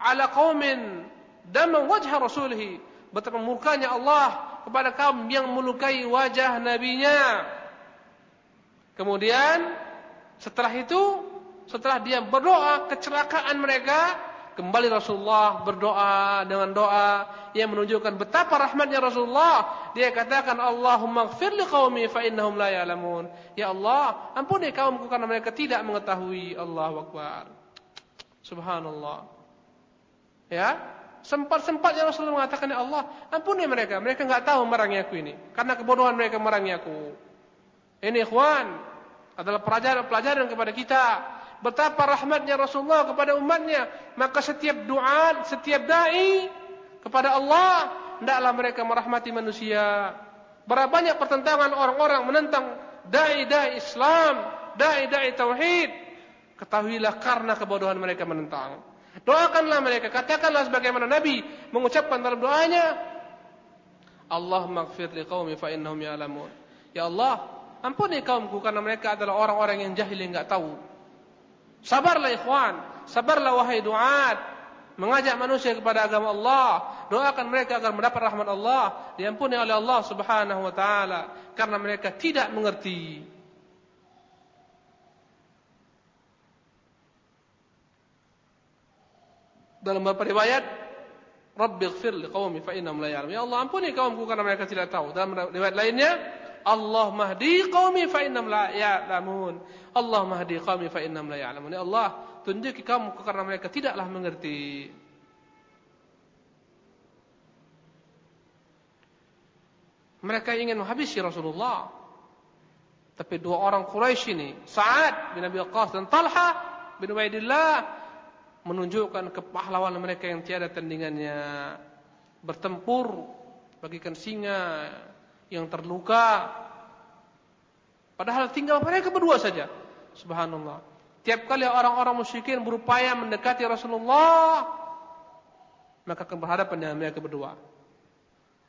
ala qaumin dama wajha rasulih." Betapa murkanya Allah kepada kaum yang melukai wajah nabinya. Kemudian setelah itu, setelah dia berdoa kecelakaan mereka, kembali Rasulullah berdoa dengan doa yang menunjukkan betapa rahmatnya Rasulullah. Dia katakan, Allahumma gfir li qawmi fa innahum la ya'lamun. Ya Allah, ampuni kaumku karena mereka tidak mengetahui. Allahu Akbar. Subhanallah. Ya, Sempat-sempatnya Rasulullah mengatakan, Ya Allah, ampuni mereka. Mereka enggak tahu merangi aku ini. Karena kebodohan mereka merangi aku. Ini ikhwan adalah pelajaran-pelajaran kepada kita. Betapa rahmatnya Rasulullah kepada umatnya, maka setiap doa, setiap dai kepada Allah, hendaklah mereka merahmati manusia. Berapa banyak pertentangan orang-orang menentang dai-dai Islam, dai-dai tauhid. Ketahuilah karena kebodohan mereka menentang. Doakanlah mereka, katakanlah sebagaimana Nabi mengucapkan dalam doanya, Allah maghfir liqaumi fa innahum ya'lamun. Ya Allah, ampuni kaumku karena mereka adalah orang-orang yang jahil yang enggak tahu. Sabarlah ikhwan, sabarlah wahai duat, mengajak manusia kepada agama Allah, doakan mereka agar mendapat rahmat Allah, diampuni oleh Allah Subhanahu wa taala karena mereka tidak mengerti. Dalam beberapa riwayat, Rabbi ighfir liqaumi fa innahum la ya'lamun. Ya Allah, ampuni kaumku karena mereka tidak tahu. Dalam riwayat lainnya, Allah mahdi qaumi fa innam la ya'lamun. Allah mahdi qaumi fa innam la ya'lamun. Ya Allah, tunjuki kamu karena mereka tidaklah mengerti. Mereka ingin menghabisi Rasulullah. Tapi dua orang Quraisy ini, Sa'ad bin Abi Waqqas dan Talha bin Ubaidillah menunjukkan kepahlawanan mereka yang tiada tandingannya. Bertempur bagikan singa yang terluka. Padahal tinggal mereka berdua saja. Subhanallah. Tiap kali orang-orang musyrikin berupaya mendekati Rasulullah, maka berhadapan dengan mereka berdua.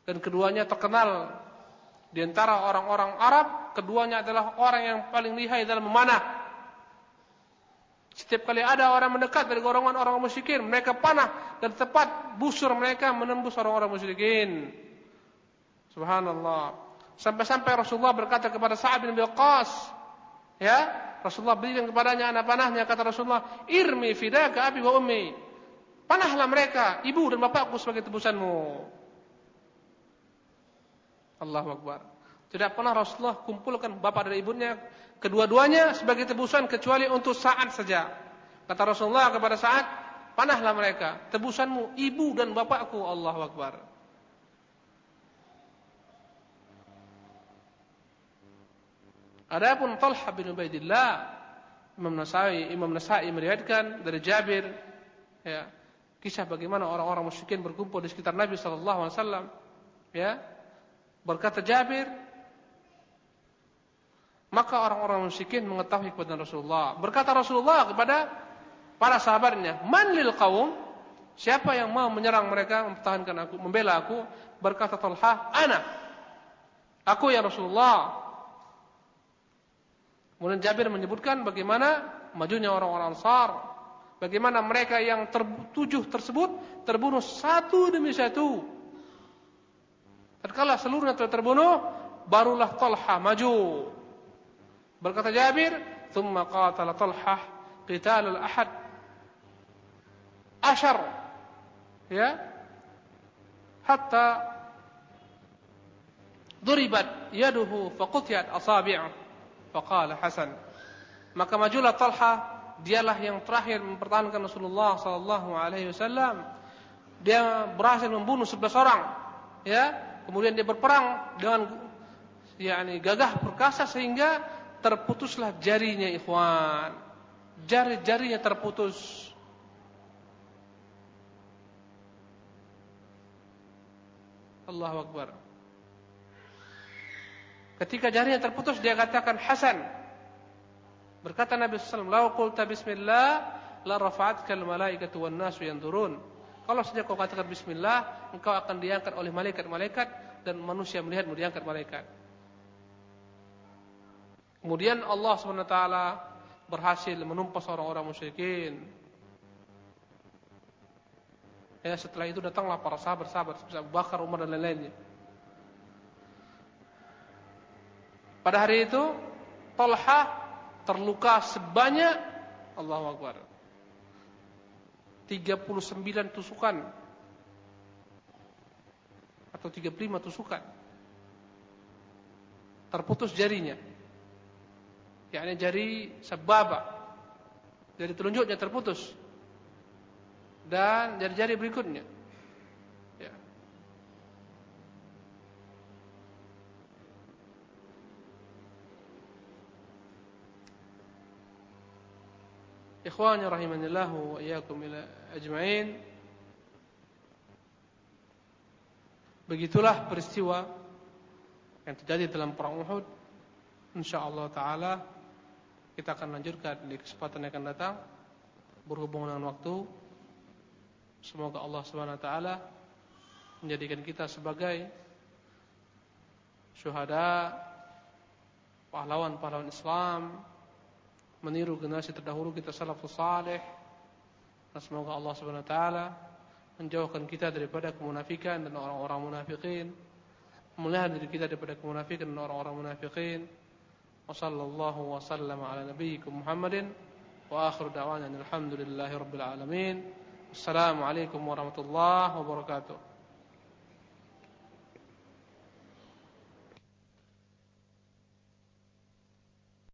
Dan keduanya terkenal di antara orang-orang Arab, keduanya adalah orang yang paling lihai dalam memanah. Setiap kali ada orang mendekat dari golongan orang musyrikin, mereka panah dan tepat busur mereka menembus orang-orang musyrikin. Subhanallah. Sampai-sampai Rasulullah berkata kepada Sa'ad bin Waqqas, ya, Rasulullah berikan kepadanya anak panahnya kata Rasulullah, "Irmi fidaka abi wa ummi." Panahlah mereka, ibu dan bapakku sebagai tebusanmu. Allahu Akbar. Tidak pernah Rasulullah kumpulkan bapak dan ibunya kedua-duanya sebagai tebusan kecuali untuk saat saja. Kata Rasulullah kepada saat, panahlah mereka, tebusanmu ibu dan bapakku. Allahu Akbar. Adapun Talha bin Ubaidillah Imam Nasai Imam Nasai meriwayatkan dari Jabir ya kisah bagaimana orang-orang musyrikin berkumpul di sekitar Nabi sallallahu alaihi wasallam ya. Berkata Jabir maka orang-orang musyrikin mengetahui kepada Rasulullah. Berkata Rasulullah kepada para sahabatnya man lil qaum siapa yang mau menyerang mereka mempertahankan aku membela aku? Berkata Talha ana. Aku ya Rasulullah Kemudian Jabir menyebutkan bagaimana majunya orang-orang Ansar, bagaimana mereka yang tertujuh tersebut terbunuh satu demi satu. Tatkala seluruhnya telah terbunuh, barulah Talha maju. Berkata Jabir, "Tsumma qatala Talha qital al-ahad." Ashar. Ya. Hatta duribat yaduhu faqutiyat asabi'ah. Faqala Hasan. Maka majulah Talha, dialah yang terakhir mempertahankan Rasulullah sallallahu alaihi wasallam. Dia berhasil membunuh 11 orang. Ya, kemudian dia berperang dengan yakni gagah perkasa sehingga terputuslah jarinya ikhwan. Jari-jarinya terputus. Allahu Akbar. Ketika jarinya terputus dia katakan Hasan. Berkata Nabi sallallahu alaihi wasallam, "Lau bismillah la rafa'atka al-malaikatu wan nasu yanzurun." Kalau saja kau katakan bismillah, engkau akan diangkat oleh malaikat-malaikat dan manusia melihatmu diangkat malaikat. Kemudian Allah SWT berhasil menumpas orang-orang musyrikin. Ya, setelah itu datanglah para sahabat-sahabat seperti Abu Bakar, Umar dan lain-lainnya. Pada hari itu Talha terluka sebanyak Allahu Akbar 39 tusukan atau 35 tusukan. Terputus jarinya. Yakni jari sebaba. Jari telunjuknya terputus. Dan jari-jari berikutnya Ikhwani rahimanillah wa iyyakum ila ajma'in. Begitulah peristiwa yang terjadi dalam perang Uhud. Insyaallah taala kita akan lanjutkan di kesempatan yang akan datang berhubung dengan waktu. Semoga Allah Subhanahu wa taala menjadikan kita sebagai syuhada pahlawan-pahlawan Islam meniru generasi terdahulu kita salafus saleh. Dan semoga Allah Subhanahu wa taala menjauhkan kita daripada kemunafikan dan orang-orang munafikin. Memelihara diri kita daripada kemunafikan dan orang-orang munafikin. Wa sallallahu wa sallama ala nabiyyikum Muhammadin wa akhiru da'wana alhamdulillahi rabbil alamin. Assalamualaikum warahmatullahi wabarakatuh.